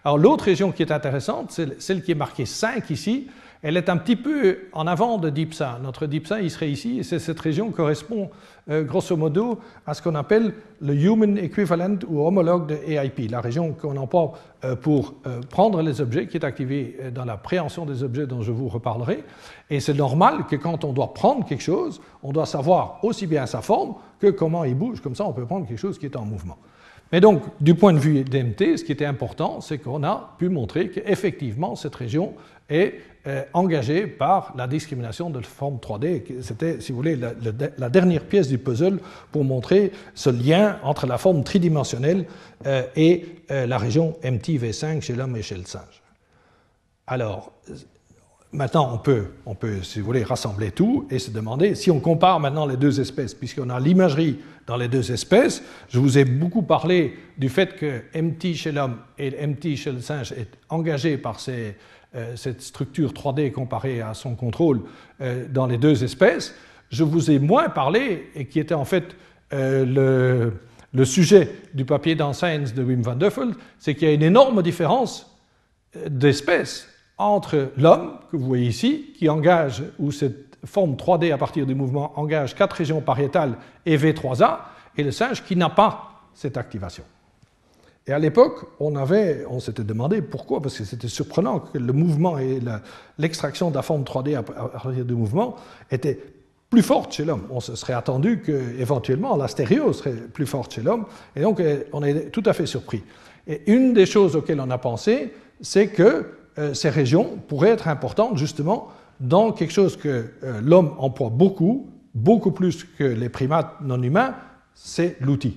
Alors l'autre région qui est intéressante, c'est celle qui est marquée 5 ici, elle est un petit peu en avant de DIPSA. Notre DIPSA, il serait ici, et cette région correspond euh, grosso modo à ce qu'on appelle le Human Equivalent ou homologue de AIP, la région qu'on emploie euh, pour euh, prendre les objets, qui est activée dans la préhension des objets dont je vous reparlerai. Et c'est normal que quand on doit prendre quelque chose, on doit savoir aussi bien sa forme que comment il bouge. Comme ça, on peut prendre quelque chose qui est en mouvement. Mais donc, du point de vue d'MT, ce qui était important, c'est qu'on a pu montrer qu'effectivement, cette région est euh, engagée par la discrimination de forme 3D. C'était, si vous voulez, la, dernière pièce du puzzle pour montrer ce lien entre la forme tridimensionnelle euh, et euh, la région MTV5 chez l'homme et chez le singe. Alors, maintenant, on peut, on peut, si vous voulez, rassembler tout et se demander si on compare maintenant les deux espèces, puisqu'on a l'imagerie dans les deux espèces. Je vous ai beaucoup parlé du fait que MT chez l'homme et MT chez le singe est engagé par euh, cette structure 3D comparée à son contrôle euh, dans les deux espèces. Je vous ai moins parlé, et qui était en fait euh, le, sujet du papier dans Science de Wim van Duffel, c'est qu'il y a une énorme différence d'espèces entre l'homme, que vous voyez ici, qui engage, ou cette forme 3D à partir du mouvement engage quatre régions pariétales et V3A, et le singe qui n'a pas cette activation. Et à l'époque, on, on s'était demandé pourquoi, parce que c'était surprenant que le mouvement et l'extraction de la forme 3D à partir du mouvement était plus forte chez l'homme. On se serait attendu qu'éventuellement la stéréo serait plus forte chez l'homme, et donc eh, on est tout à fait surpris. Et une des choses auxquelles on a pensé, c'est que euh, ces régions pourraient être importantes justement dans quelque chose que euh, l'homme emploie beaucoup, beaucoup plus que les primates non humains, c'est l'outil.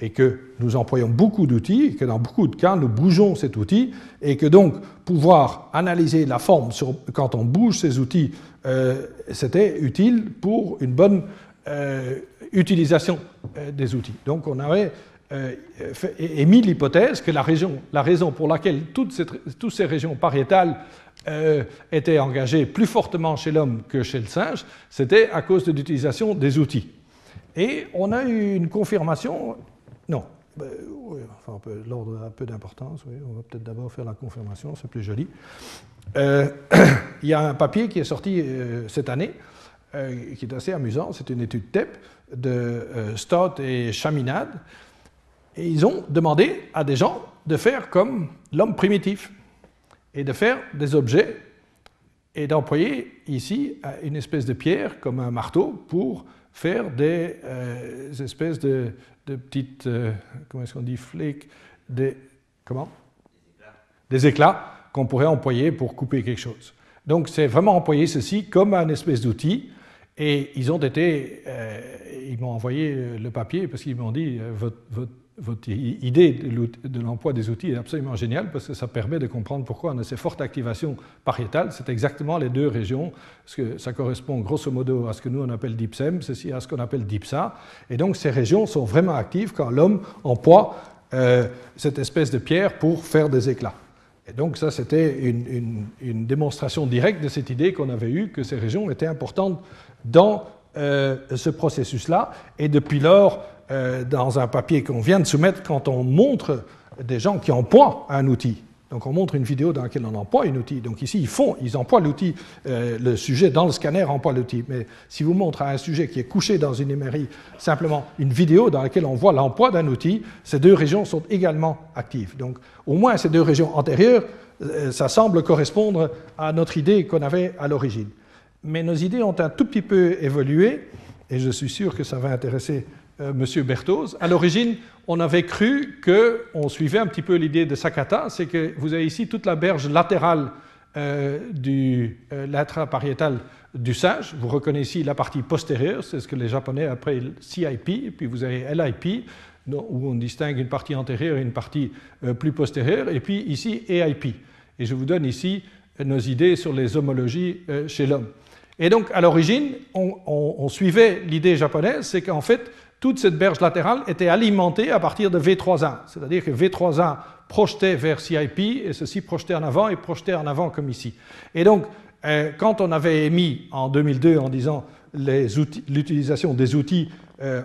Et que nous employons beaucoup d'outils, que dans beaucoup de cas, nous bougeons cet outil, et que donc pouvoir analyser la forme quand on bouge ces outils, euh, c'était utile pour une bonne euh, utilisation des outils. Donc on avait émis l'hypothèse que la, la, raison pour laquelle toutes ces régions pariétales euh, était engagé plus fortement chez l'homme que chez le singe, c'était à cause de l'utilisation des outils. Et on a eu une confirmation, non, ben, enfin, l'ordre a peu d'importance, on va peut-être d'abord faire la confirmation, c'est plus joli. Euh, il y a un papier qui est sorti euh, cette année, qui est assez amusant, c'est une étude TEP de Stott et Chaminade, et ils ont demandé à des gens de faire comme l'homme primitif et de faire des objets et d'employer ici une espèce de pierre comme un marteau pour faire des, euh, espèces de, petites, euh, comment est-ce qu'on dit, flakes, des, comment? Des éclats qu'on pourrait employer pour couper quelque chose. Donc c'est vraiment employer ceci comme un espèce d'outil. Et ils ont été, euh, ils m'ont envoyé le papier parce qu'ils m'ont dit votre votre idée de l'emploi des outils est absolument géniale parce que ça permet de comprendre pourquoi on a ces fortes activations pariétales. C'est exactement les deux régions, parce que ça correspond grosso modo à ce que nous on appelle DIPSEM, ceci à ce qu'on appelle DIPSA. Et donc ces régions sont vraiment actives quand l'homme emploie euh, cette espèce de pierre pour faire des éclats. Et donc ça, c'était une, démonstration directe de cette idée qu'on avait eue, que ces régions étaient importantes dans euh, ce processus-là. Et depuis lors, euh, dans un papier qu'on vient de soumettre quand on montre des gens qui emploient un outil. Donc on montre une vidéo dans laquelle on emploie un outil. Donc ici, ils font, ils emploient l'outil, euh, le sujet dans le scanner emploie l'outil. Mais si vous montrez à un sujet qui est couché dans une émerie simplement une vidéo dans laquelle on voit l'emploi d'un outil, ces deux régions sont également actives. Donc au moins ces deux régions antérieures, euh, ça semble correspondre à notre idée qu'on avait à l'origine. Mais nos idées ont un tout petit peu évolué, et je suis sûr que ça va intéresser Monsieur Berthoz. À l'origine, on avait cru qu'on suivait un petit peu l'idée de Sakata, c'est que vous avez ici toute la berge latérale euh, du euh, du singe. Vous reconnaissez la partie postérieure, c'est ce que les Japonais appellent CIP, puis vous avez LIP, où on distingue une partie antérieure et une partie euh, plus postérieure, et puis ici AIP. Et je vous donne ici nos idées sur les homologies chez l'homme. Et donc, à l'origine, on suivait l'idée japonaise, c'est qu'en fait, toute cette berge latérale était alimentée à partir de V3A, c'est-à-dire que V3A projetait vers CIP et ceci projetait en avant et projetait en avant comme ici. Et donc, quand on avait émis en 2002 en disant l'utilisation des outils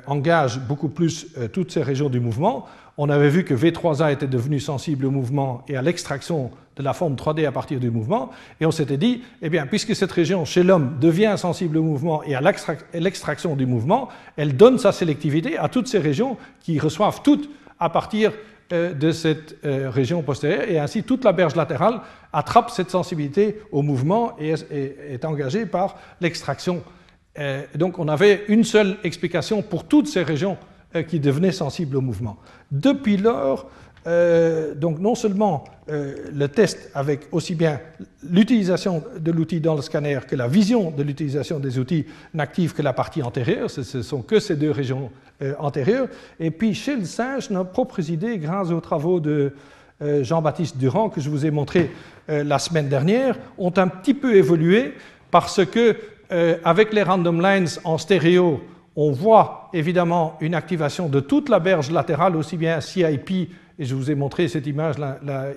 engage beaucoup plus toutes ces régions du mouvement, on avait vu que V3A était devenu sensible au mouvement et à l'extraction de la forme 3D à partir du mouvement, et on s'était dit, eh bien, puisque cette région chez l'homme devient sensible au mouvement et à l'extraction du mouvement, elle donne sa sélectivité à toutes ces régions qui reçoivent toutes à partir euh, de cette euh, région postérieure, et ainsi toute la berge latérale attrape cette sensibilité au mouvement et est, engagée par l'extraction. Euh, donc on avait une seule explication pour toutes ces régions qui devenaient sensibles au mouvement. Depuis lors, euh, donc non seulement euh, le test avec aussi bien l'utilisation de l'outil dans le scanner que la vision de l'utilisation des outils n'active que la partie antérieure, ce ne sont que ces deux régions euh, antérieures, et puis chez le singe, nos propres idées, grâce aux travaux de Jean-Baptiste Durand que je vous ai montré la semaine dernière, ont un petit peu évolué parce que avec les random lines en stéréo, on voit évidemment une activation de toute la berge latérale, aussi bien CIP et je vous ai montré cette image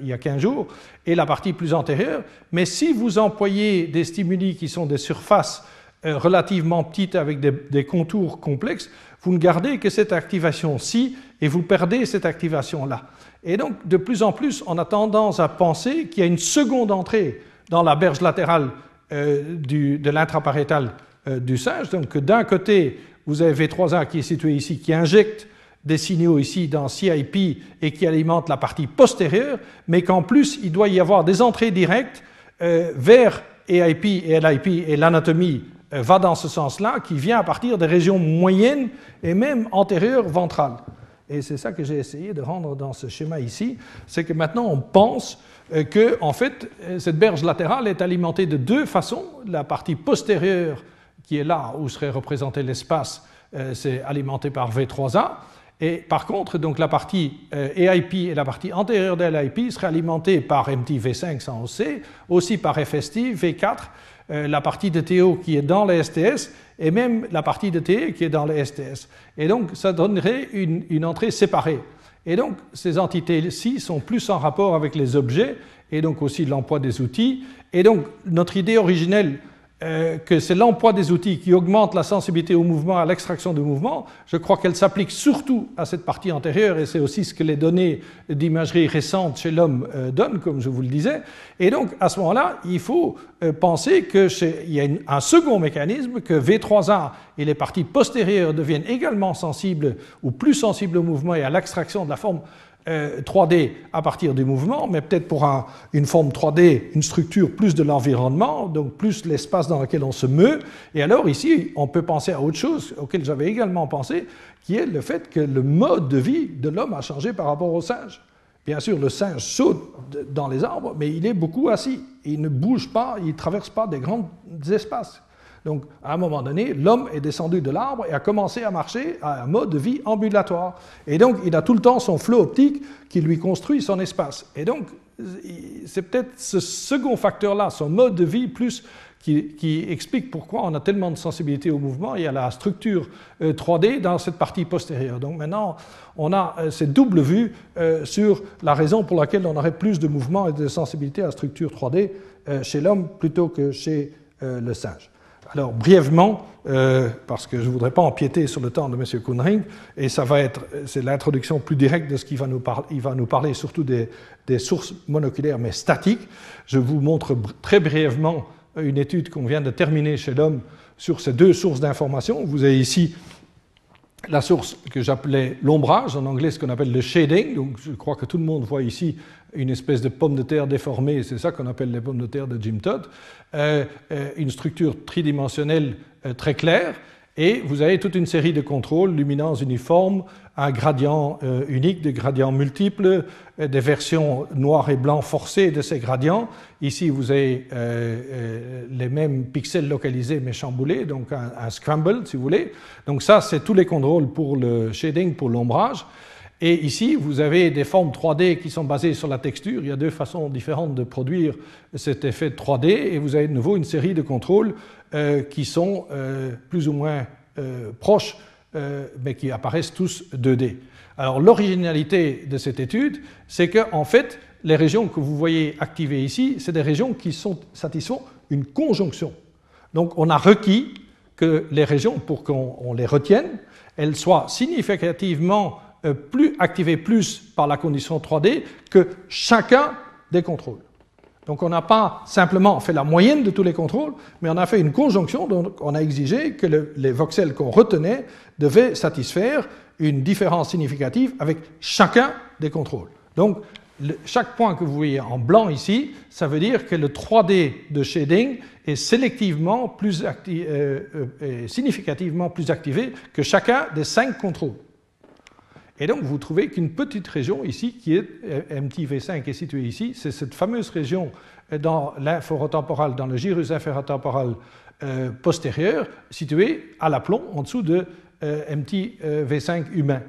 il y a 15 jours, et la partie plus antérieure. Mais si vous employez des stimuli qui sont des surfaces euh, relativement petites avec des, contours complexes, vous ne gardez que cette activation-ci et vous perdez cette activation-là. Et donc, de plus en plus, on a tendance à penser qu'il y a une seconde entrée dans la berge latérale euh, de l'intraparétal euh, du singe. Donc, d'un côté, vous avez V3A qui est situé ici, qui injecte des signaux ici dans CIP et qui alimentent la partie postérieure, mais qu'en plus, il doit y avoir des entrées directes euh, vers EIP et LIP, et l'anatomie euh, va dans ce sens-là, qui vient à partir des régions moyennes et même antérieures ventrales. Et c'est ça que j'ai essayé de rendre dans ce schéma ici, c'est que maintenant on pense euh, que, en fait, cette berge latérale est alimentée de deux façons. La partie postérieure, qui est là où serait représenté l'espace, c'est alimenté par V3A, et par contre, donc la partie EIP euh, et la partie antérieure de l'EIP seraient alimentées par MTV5 sans OC, aussi par FST, V4, euh, la partie de TO qui est dans les STS et même la partie de TE qui est dans les STS. Et donc, ça donnerait une entrée séparée. Et donc, ces entités-ci sont plus en rapport avec les objets et donc aussi l'emploi des outils. Et donc, notre idée originelle euh, que c'est l'emploi des outils qui augmente la sensibilité au mouvement, à l'extraction du mouvement. Je crois qu'elle s'applique surtout à cette partie antérieure et c'est aussi ce que les données d'imagerie récentes chez l'homme euh, donnent, comme je vous le disais. Et donc, à ce moment-là, il faut euh, penser qu'il y a un second mécanisme, que V3A et les parties postérieures deviennent également sensibles ou plus sensibles au mouvement et à l'extraction de la forme 3D euh, à partir du mouvement, mais peut-être pour une forme 3D, une structure plus de l'environnement, donc plus l'espace dans lequel on se meut. Et alors ici, on peut penser à autre chose auquel j'avais également pensé, qui est le fait que le mode de vie de l'homme a changé par rapport au singe. Bien sûr, le singe saute dans les arbres, mais il est beaucoup assis. Il ne bouge pas, il ne traverse pas des grands espaces. Donc, à un moment donné, l'homme est descendu de l'arbre et a commencé à marcher à un mode de vie ambulatoire. Et donc, il a tout le temps son flot optique qui lui construit son espace. Et donc, c'est peut-être ce second facteur-là, son mode de vie, plus qui, explique pourquoi on a tellement de sensibilité au mouvement et à la structure 3D euh, dans cette partie postérieure. Donc maintenant, on a euh, cette double vue euh, sur la raison pour laquelle on aurait plus de mouvement et de sensibilité à la structure 3D chez l'homme plutôt que chez le singe. Alors, brièvement, euh, parce que je ne voudrais pas empiéter sur le temps de M. Kuhnring, et ça va être, c'est l'introduction plus directe de ce qu'il va nous parler. Il va nous parler surtout des, sources monoculaires, mais statiques. Je vous montre très brièvement une étude qu'on vient de terminer chez l'homme sur ces deux sources d'information. Vous avez ici la source que j'appelais l'ombrage, en anglais ce qu'on appelle le shading. Donc, je crois que tout le monde voit ici une espèce de pomme de terre déformée, c'est ça qu'on appelle les pommes de terre de Jim Todd, euh, euh, une structure tridimensionnelle euh, très claire, et vous avez toute une série de contrôles, luminance uniforme, un gradient unique, des gradients multiples, des versions noir et blanc forcées de ces gradients. Ici, vous avez les mêmes pixels localisés mais chamboulés, donc un, scramble, si vous voulez. Donc ça, c'est tous les contrôles pour le shading, pour l'ombrage. Et ici, vous avez des formes 3D qui sont basées sur la texture. Il y a deux façons différentes de produire cet effet 3D. Et vous avez de nouveau une série de contrôles euh, qui sont euh, plus ou moins euh, proches, mais qui apparaissent tous 2D. Alors l'originalité de cette étude, c'est qu'en en fait, les régions que vous voyez activées ici, c'est des régions qui sont, satisfont une conjonction. Donc on a requis que les régions, pour qu'on les retienne, elles soient significativement euh, plus activées plus par la condition 3D que chacun des contrôles. Donc on n'a pas simplement fait la moyenne de tous les contrôles, mais on a fait une conjonction, donc on a exigé que les voxels qu'on retenait devaient satisfaire une différence significative avec chacun des contrôles. Donc chaque point que vous voyez en blanc ici, ça veut dire que le 3D de shading est sélectivement plus euh, euh, significativement plus activé que chacun des cinq contrôles. Et donc, vous trouvez qu'une petite région ici, qui est euh, MTV5, est située ici, c'est cette fameuse région dans l'inforotemporal, dans le gyrus inférotemporal postérieur, située à l'aplomb, en dessous de MTV5 humain.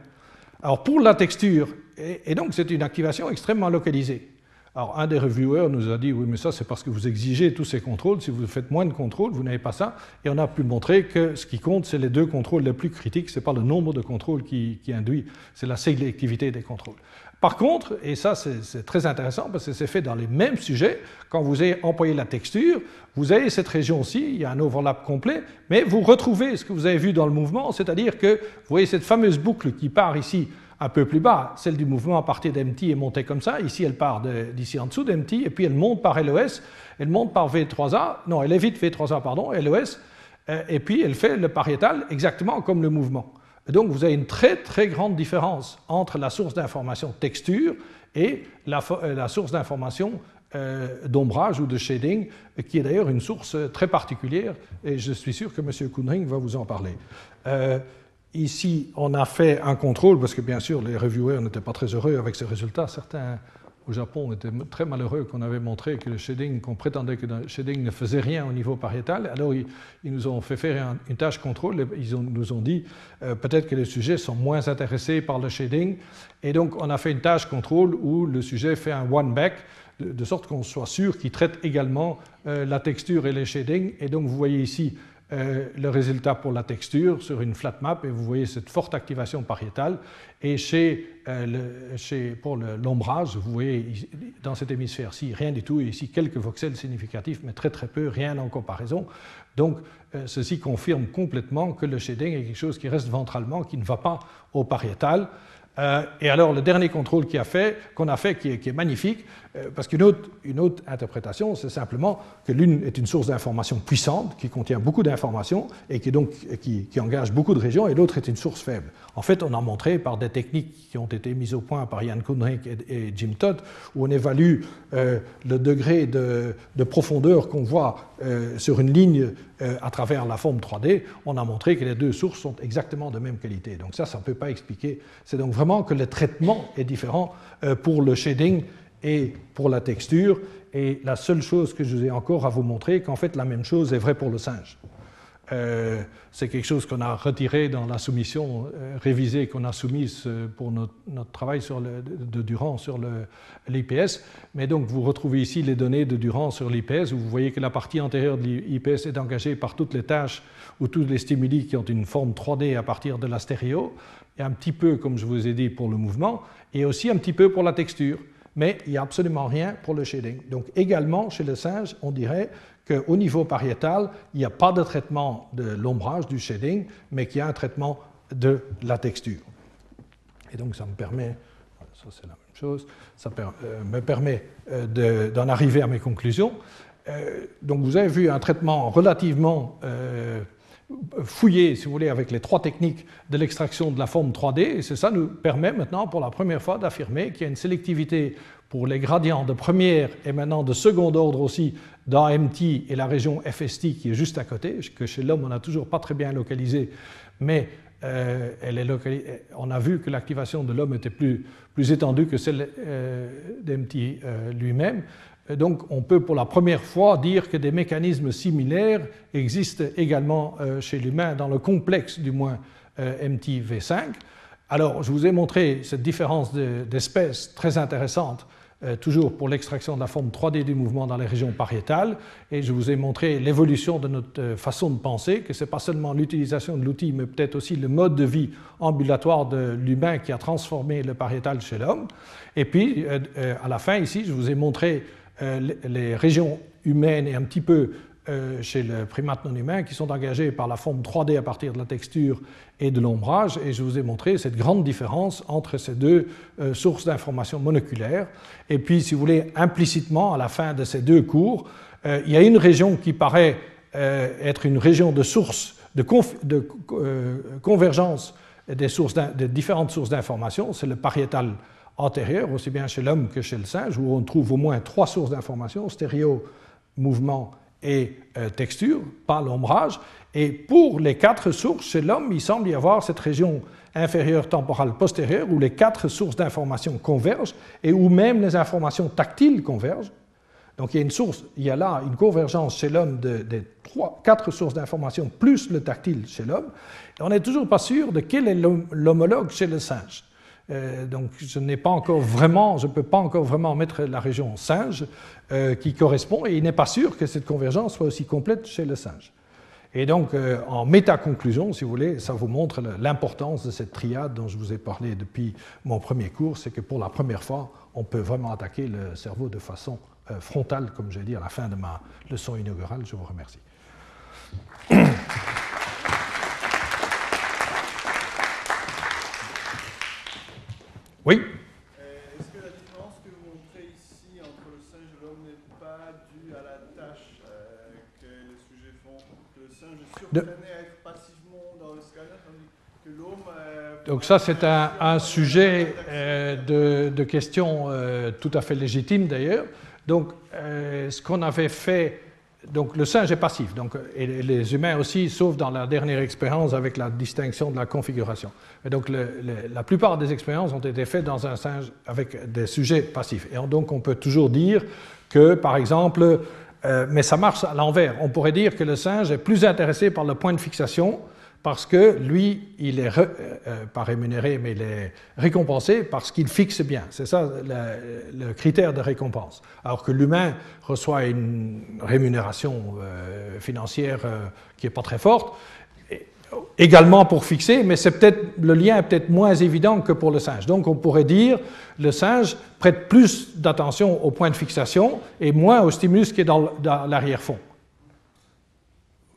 Alors, pour la texture, et, donc c'est une activation extrêmement localisée. Alors, un des reviewers nous a dit, oui, mais ça, c'est parce que vous exigez tous ces contrôles. Si vous faites moins de contrôles, vous n'avez pas ça. Et on a pu montrer que ce qui compte, c'est les deux contrôles les plus critiques. Ce n'est pas le nombre de contrôles qui, induit, c'est la sélectivité des contrôles. Par contre, et ça, c'est très intéressant parce que c'est fait dans les mêmes sujets, quand vous avez employé la texture, vous avez cette région-ci, il y a un overlap complet, mais vous retrouvez ce que vous avez vu dans le mouvement, c'est-à-dire que vous voyez cette fameuse boucle qui part ici un peu plus bas. Celle du mouvement à partir d'MT est montée comme ça. Ici, elle part d'ici en dessous d'MT, et puis elle monte par LOS, elle monte par V3A, non, elle évite V3A, pardon, LOS, euh, et puis elle fait le pariétal exactement comme le mouvement. donc vous avez une très très grande différence entre la source d'information texture et la, euh, source d'information euh, d'ombrage ou de shading, qui est d'ailleurs une source très particulière, et je suis sûr que M. Kunring va vous en parler. Ici, on a fait un contrôle, parce que bien sûr, les reviewers n'étaient pas très heureux avec ces résultats. Certains au Japon étaient très malheureux qu'on avait montré que le shading, qu'on prétendait que le shading ne faisait rien au niveau pariétal. Alors, ils, nous ont fait faire une tâche contrôle. Ils nous ont dit euh, peut-être que les sujets sont moins intéressés par le shading. Et donc, on a fait une tâche contrôle où le sujet fait un one-back, de, sorte qu'on soit sûr qu'il traite également euh, la texture et les shading. Et donc, vous voyez ici euh, le résultat pour la texture sur une flat map et vous voyez cette forte activation pariétale. Et chez, euh, chez pour l'ombrage, vous voyez dans cet hémisphère-ci rien du tout et ici quelques voxels significatifs, mais très très peu, rien en comparaison. Donc euh, ceci confirme complètement que le shading est quelque chose qui reste ventralement, qui ne va pas au pariétal. Et alors, le dernier contrôle qu'on a fait, a fait qui, est, magnifique, parce qu'une autre, interprétation, c'est simplement que l'une est une source d'information puissante, qui contient beaucoup d'informations et qui, donc, qui, engage beaucoup de régions, et l'autre est une source faible. En fait, on a montré par des techniques qui ont été mises au point par Ian Kunrink et, Jim Todd, où on évalue euh, le degré de, de profondeur qu'on voit sur une ligne à travers la forme 3D, on a montré que les deux sources sont exactement de même qualité. Donc ça, ça ne peut pas expliquer. C'est donc vraiment que le traitement est différent euh, pour le shading et pour la texture. Et la seule chose que je vous ai encore à vous montrer, qu'en fait la même chose est vraie pour le singe. Euh, c'est quelque chose qu'on a retiré dans la soumission euh, révisée qu'on a soumise pour notre, travail sur le, de Durand sur l'IPS. Mais donc vous retrouvez ici les données de Durand sur l'IPS. Vous voyez que la partie antérieure de l'IPS est engagée par toutes les tâches ou tous les stimuli qui ont une forme 3D à partir de la stéréo et un petit peu, comme je vous ai dit, pour le mouvement, et aussi un petit peu pour la texture. Mais il n'y a absolument rien pour le shading. Donc également, chez le singe, on dirait qu'au niveau pariétal, il n'y a pas de traitement de l'ombrage, du shading, mais qu'il y a un traitement de la texture. Et donc ça me permet, ça c'est la même chose, ça euh, me permet euh, d'en arriver à mes conclusions. Euh, donc vous avez vu un traitement relativement fouiller, si vous voulez, avec les trois techniques de l'extraction de la forme 3D, et c'est ça nous permet maintenant pour la première fois d'affirmer qu'il y a une sélectivité pour les gradients de première et maintenant de second ordre aussi dans MT et la région FST qui est juste à côté, que chez l'homme on n'a toujours pas très bien localisé, mais euh, on a vu que l'activation de l'homme était plus, plus étendue que celle euh, d'MT euh, lui-même donc on peut pour la première fois dire que des mécanismes similaires existent également euh, chez l'humain, dans le complexe du moins euh, MTV5. Alors je vous ai montré cette différence d'espèces très intéressante, euh, toujours pour l'extraction de la forme 3D du mouvement dans les régions pariétales, et je vous ai montré l'évolution de notre façon de penser, que ce n'est pas seulement l'utilisation de l'outil, mais peut-être aussi le mode de vie ambulatoire de l'humain qui a transformé le pariétal chez l'homme. Et puis, à la fin, ici, je vous ai montré euh, les régions humaines et un petit peu euh, chez le primate non humain qui sont engagés par la forme 3D à partir de la texture et de l'ombrage. Et je vous ai montré cette grande différence entre ces deux euh, sources d'informations moléculaires. Et puis, si vous voulez, implicitement, à la fin de ces deux cours, euh, il y a une région qui paraît être une région de source, de, de convergence des, sources des différentes sources d'informations. C'est le pariétal antérieur, aussi bien chez l'homme que chez le singe, où on trouve au moins trois sources d'informations, stéréo, mouvement et euh, texture, pas l'ombrage. Et pour les quatre sources, chez l'homme, il semble y avoir cette région inférieure temporale postérieure où les quatre sources d'informations convergent et où même les informations tactiles convergent. Donc il y a une source, il y a là une convergence chez l'homme des trois, quatre sources d'informations plus le tactile chez l'homme. On n'est toujours pas sûr de quel est l'homologue chez le singe. Euh, donc je n'ai pas encore vraiment, je ne peux pas encore vraiment mettre la région singe euh, qui correspond, et il n'est pas sûr que cette convergence soit aussi complète chez le singe. Et donc, euh, en méta-conclusion, si vous voulez, ça vous montre l'importance de cette triade dont je vous ai parlé depuis mon premier cours, c'est que pour la première fois, on peut vraiment attaquer le cerveau de façon frontale, comme j'ai dit à la fin de ma leçon inaugurale. Je vous remercie. Oui Est-ce que la différence que vous montrez ici entre le singe et l'homme n'est pas due à la tâche euh, que les sujets font Que le singe est surtraîné à être passivement dans le scanner, tandis que l'homme. Euh, Donc, ça, c'est un, sujet euh, de, de, questions tout à fait légitime d'ailleurs. Donc, ce qu'on avait fait donc le singe est passif, donc, et les humains aussi, sauf dans la dernière expérience avec la distinction de la configuration. Et donc la plupart des expériences ont été faites dans un singe avec des sujets passifs. Et donc on peut toujours dire que, par exemple, euh, mais ça marche à l'envers, on pourrait dire que le singe est plus intéressé par le point de fixation parce que lui, il est euh, euh, pas rémunéré, mais récompensé parce qu'il fixe bien. C'est ça le, critère de récompense. Alors que l'humain reçoit une rémunération euh, financière qui n'est pas très forte, également pour fixer, mais c'est peut-être le lien est peut-être moins évident que pour le singe. Donc on pourrait dire le singe prête plus d'attention au point de fixation et moins au stimulus qui est dans l'arrière-fond.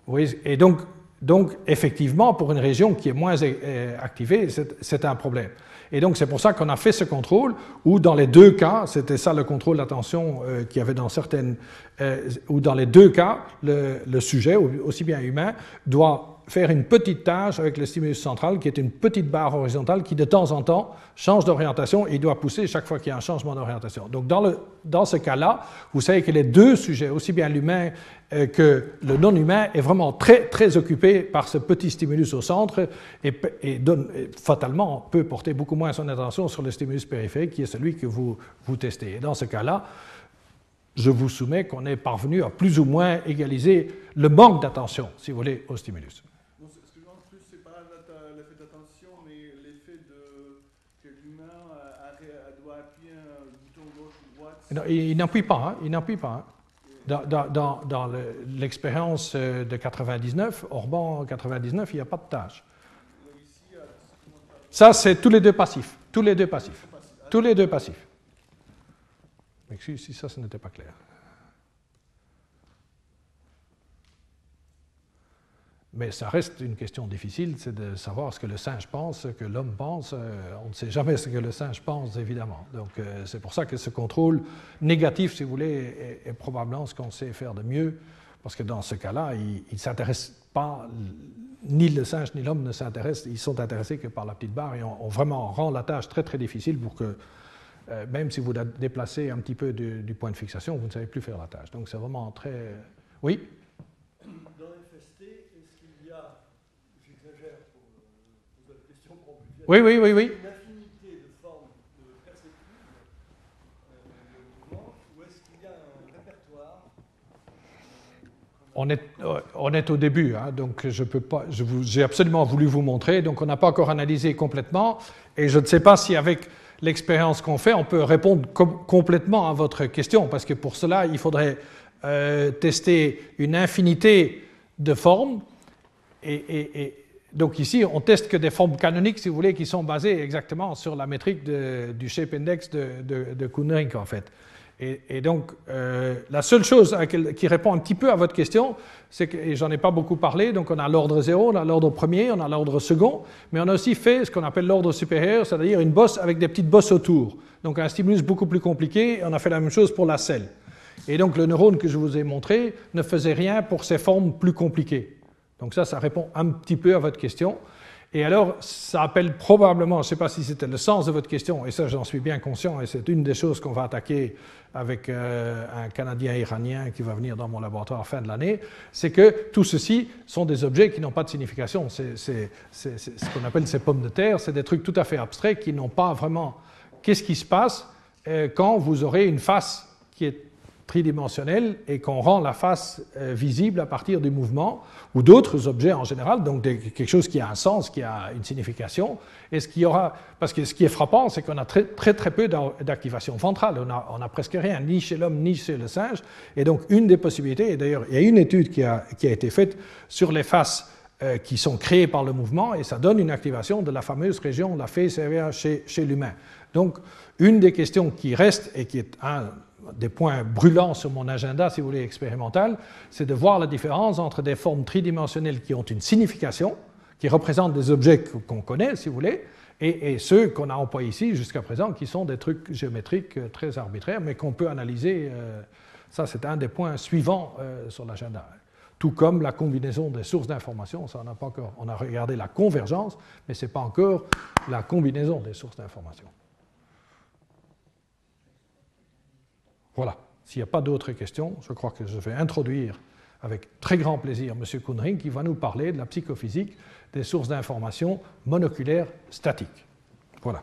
Oui, et donc donc, effectivement, pour une région qui est moins euh, activée, c'est un problème. Et donc, c'est pour ça qu'on a fait ce contrôle, où dans les deux cas, c'était ça le contrôle d'attention euh, qu'il y avait dans certaines, euh, où dans les deux cas, le, le sujet, aussi bien humain, doit faire une petite tâche avec le stimulus central, qui est une petite barre horizontale qui, de temps en temps, change d'orientation et doit pousser chaque fois qu'il y a un changement d'orientation. Donc, dans, le, dans ce cas-là, vous savez que les deux sujets, aussi bien l'humain euh, que le non-humain, est vraiment très, très occupé par ce petit stimulus au centre et, fatalement peut porter beaucoup moins son attention sur le stimulus périphérique, qui est celui que vous, vous testez. Et dans ce cas-là, je vous soumets qu'on est parvenu à plus ou moins égaliser le manque d'attention, si vous voulez, au stimulus. Il, n'appuie pas, hein, il n'appuie pas. Hein. Dans, l'expérience euh, de 99, Orban 99, il n'y a pas de tâche. Ça, c'est tous les deux passifs. Tous les deux passifs. Tous les deux passifs. Si ça, ce n'était pas clair. Mais ça reste une question difficile, c'est de savoir ce que le singe pense, ce que l'homme pense. Euh, on ne sait jamais ce que le singe pense, évidemment. Donc euh, c'est pour ça que ce contrôle négatif, si vous voulez, est, probablement ce qu'on sait faire de mieux, parce que dans ce cas-là, il ne s'intéresse pas, ni le singe ni l'homme ne s'intéressent, ils sont intéressés que par la petite barre, et on, vraiment rend la tâche très très difficile pour que, euh, même si vous la déplacez un petit peu du point de fixation, vous ne savez plus faire la tâche. Donc c'est vraiment très... Oui? Oui, oui, oui, oui. On est, euh, on est au début, hein, donc je peux pas. J'ai absolument voulu vous montrer, donc on n'a pas encore analysé complètement, et je ne sais pas si avec l'expérience qu'on fait, on peut répondre complètement à votre question, parce que pour cela, il faudrait euh, tester une infinité de formes, et, donc ici, on teste que des formes canoniques, si vous voulez, qui sont basées exactement sur la métrique du shape index de, de, en fait. Et, donc, euh, la seule chose qui répond un petit peu à votre question, c'est que, et j'en ai pas beaucoup parlé, donc on a l'ordre zéro, on a l'ordre premier, on a l'ordre second, mais on a aussi fait ce qu'on appelle l'ordre supérieur, c'est-à-dire une bosse avec des petites bosses autour. Donc un stimulus beaucoup plus compliqué, on a fait la même chose pour la selle. Et donc le neurone que je vous ai montré ne faisait rien pour ces formes plus compliquées. Donc ça, ça répond un petit peu à votre question. Et alors, ça appelle probablement, je ne sais pas si c'était le sens de votre question, et ça j'en suis bien conscient, et c'est une des choses qu'on va attaquer avec euh, un Canadien iranien qui va venir dans mon laboratoire à fin de l'année, c'est que tout ceci sont des objets qui n'ont pas de signification. C'est ce qu'on appelle ces pommes de terre, c'est des trucs tout à fait abstraits qui n'ont pas vraiment... Qu'est-ce qui se passe euh, quand vous aurez une face qui est tridimensionnelle et qu'on rend la face euh, visible à partir du mouvement ou d'autres objets en général, donc quelque chose qui a un sens, qui a une signification. Et ce qui aura, parce que ce qui est frappant, c'est qu'on a très, très, très peu d'activation ventrale. On a, on a, presque rien, ni chez l'homme ni chez le singe. Et donc une des possibilités, et d'ailleurs il y a une étude qui a, qui a été faite sur les faces euh, qui sont créées par le mouvement, et ça donne une activation de la fameuse région, la fée chez, chez l'humain. Donc une des questions qui reste et qui est un des points brûlants sur mon agenda, si vous voulez, expérimental, c'est de voir la différence entre des formes tridimensionnelles qui ont une signification, qui représentent des objets qu'on connaît, si vous voulez, et, ceux qu'on a employés ici jusqu'à présent, qui sont des trucs géométriques euh, très arbitraires, mais qu'on peut analyser. Euh, ça, c'est un des points suivants euh, sur l'agenda. Tout comme la combinaison des sources d'informations, ça on n'a pas encore. On a regardé la convergence, mais ce n'est pas encore la combinaison des sources d'informations. Voilà. S'il n'y a pas d'autres questions, je crois que je vais introduire avec très grand plaisir M. Kunring qui va nous parler de la psychophysique des sources d'information monoculaires statiques. Voilà.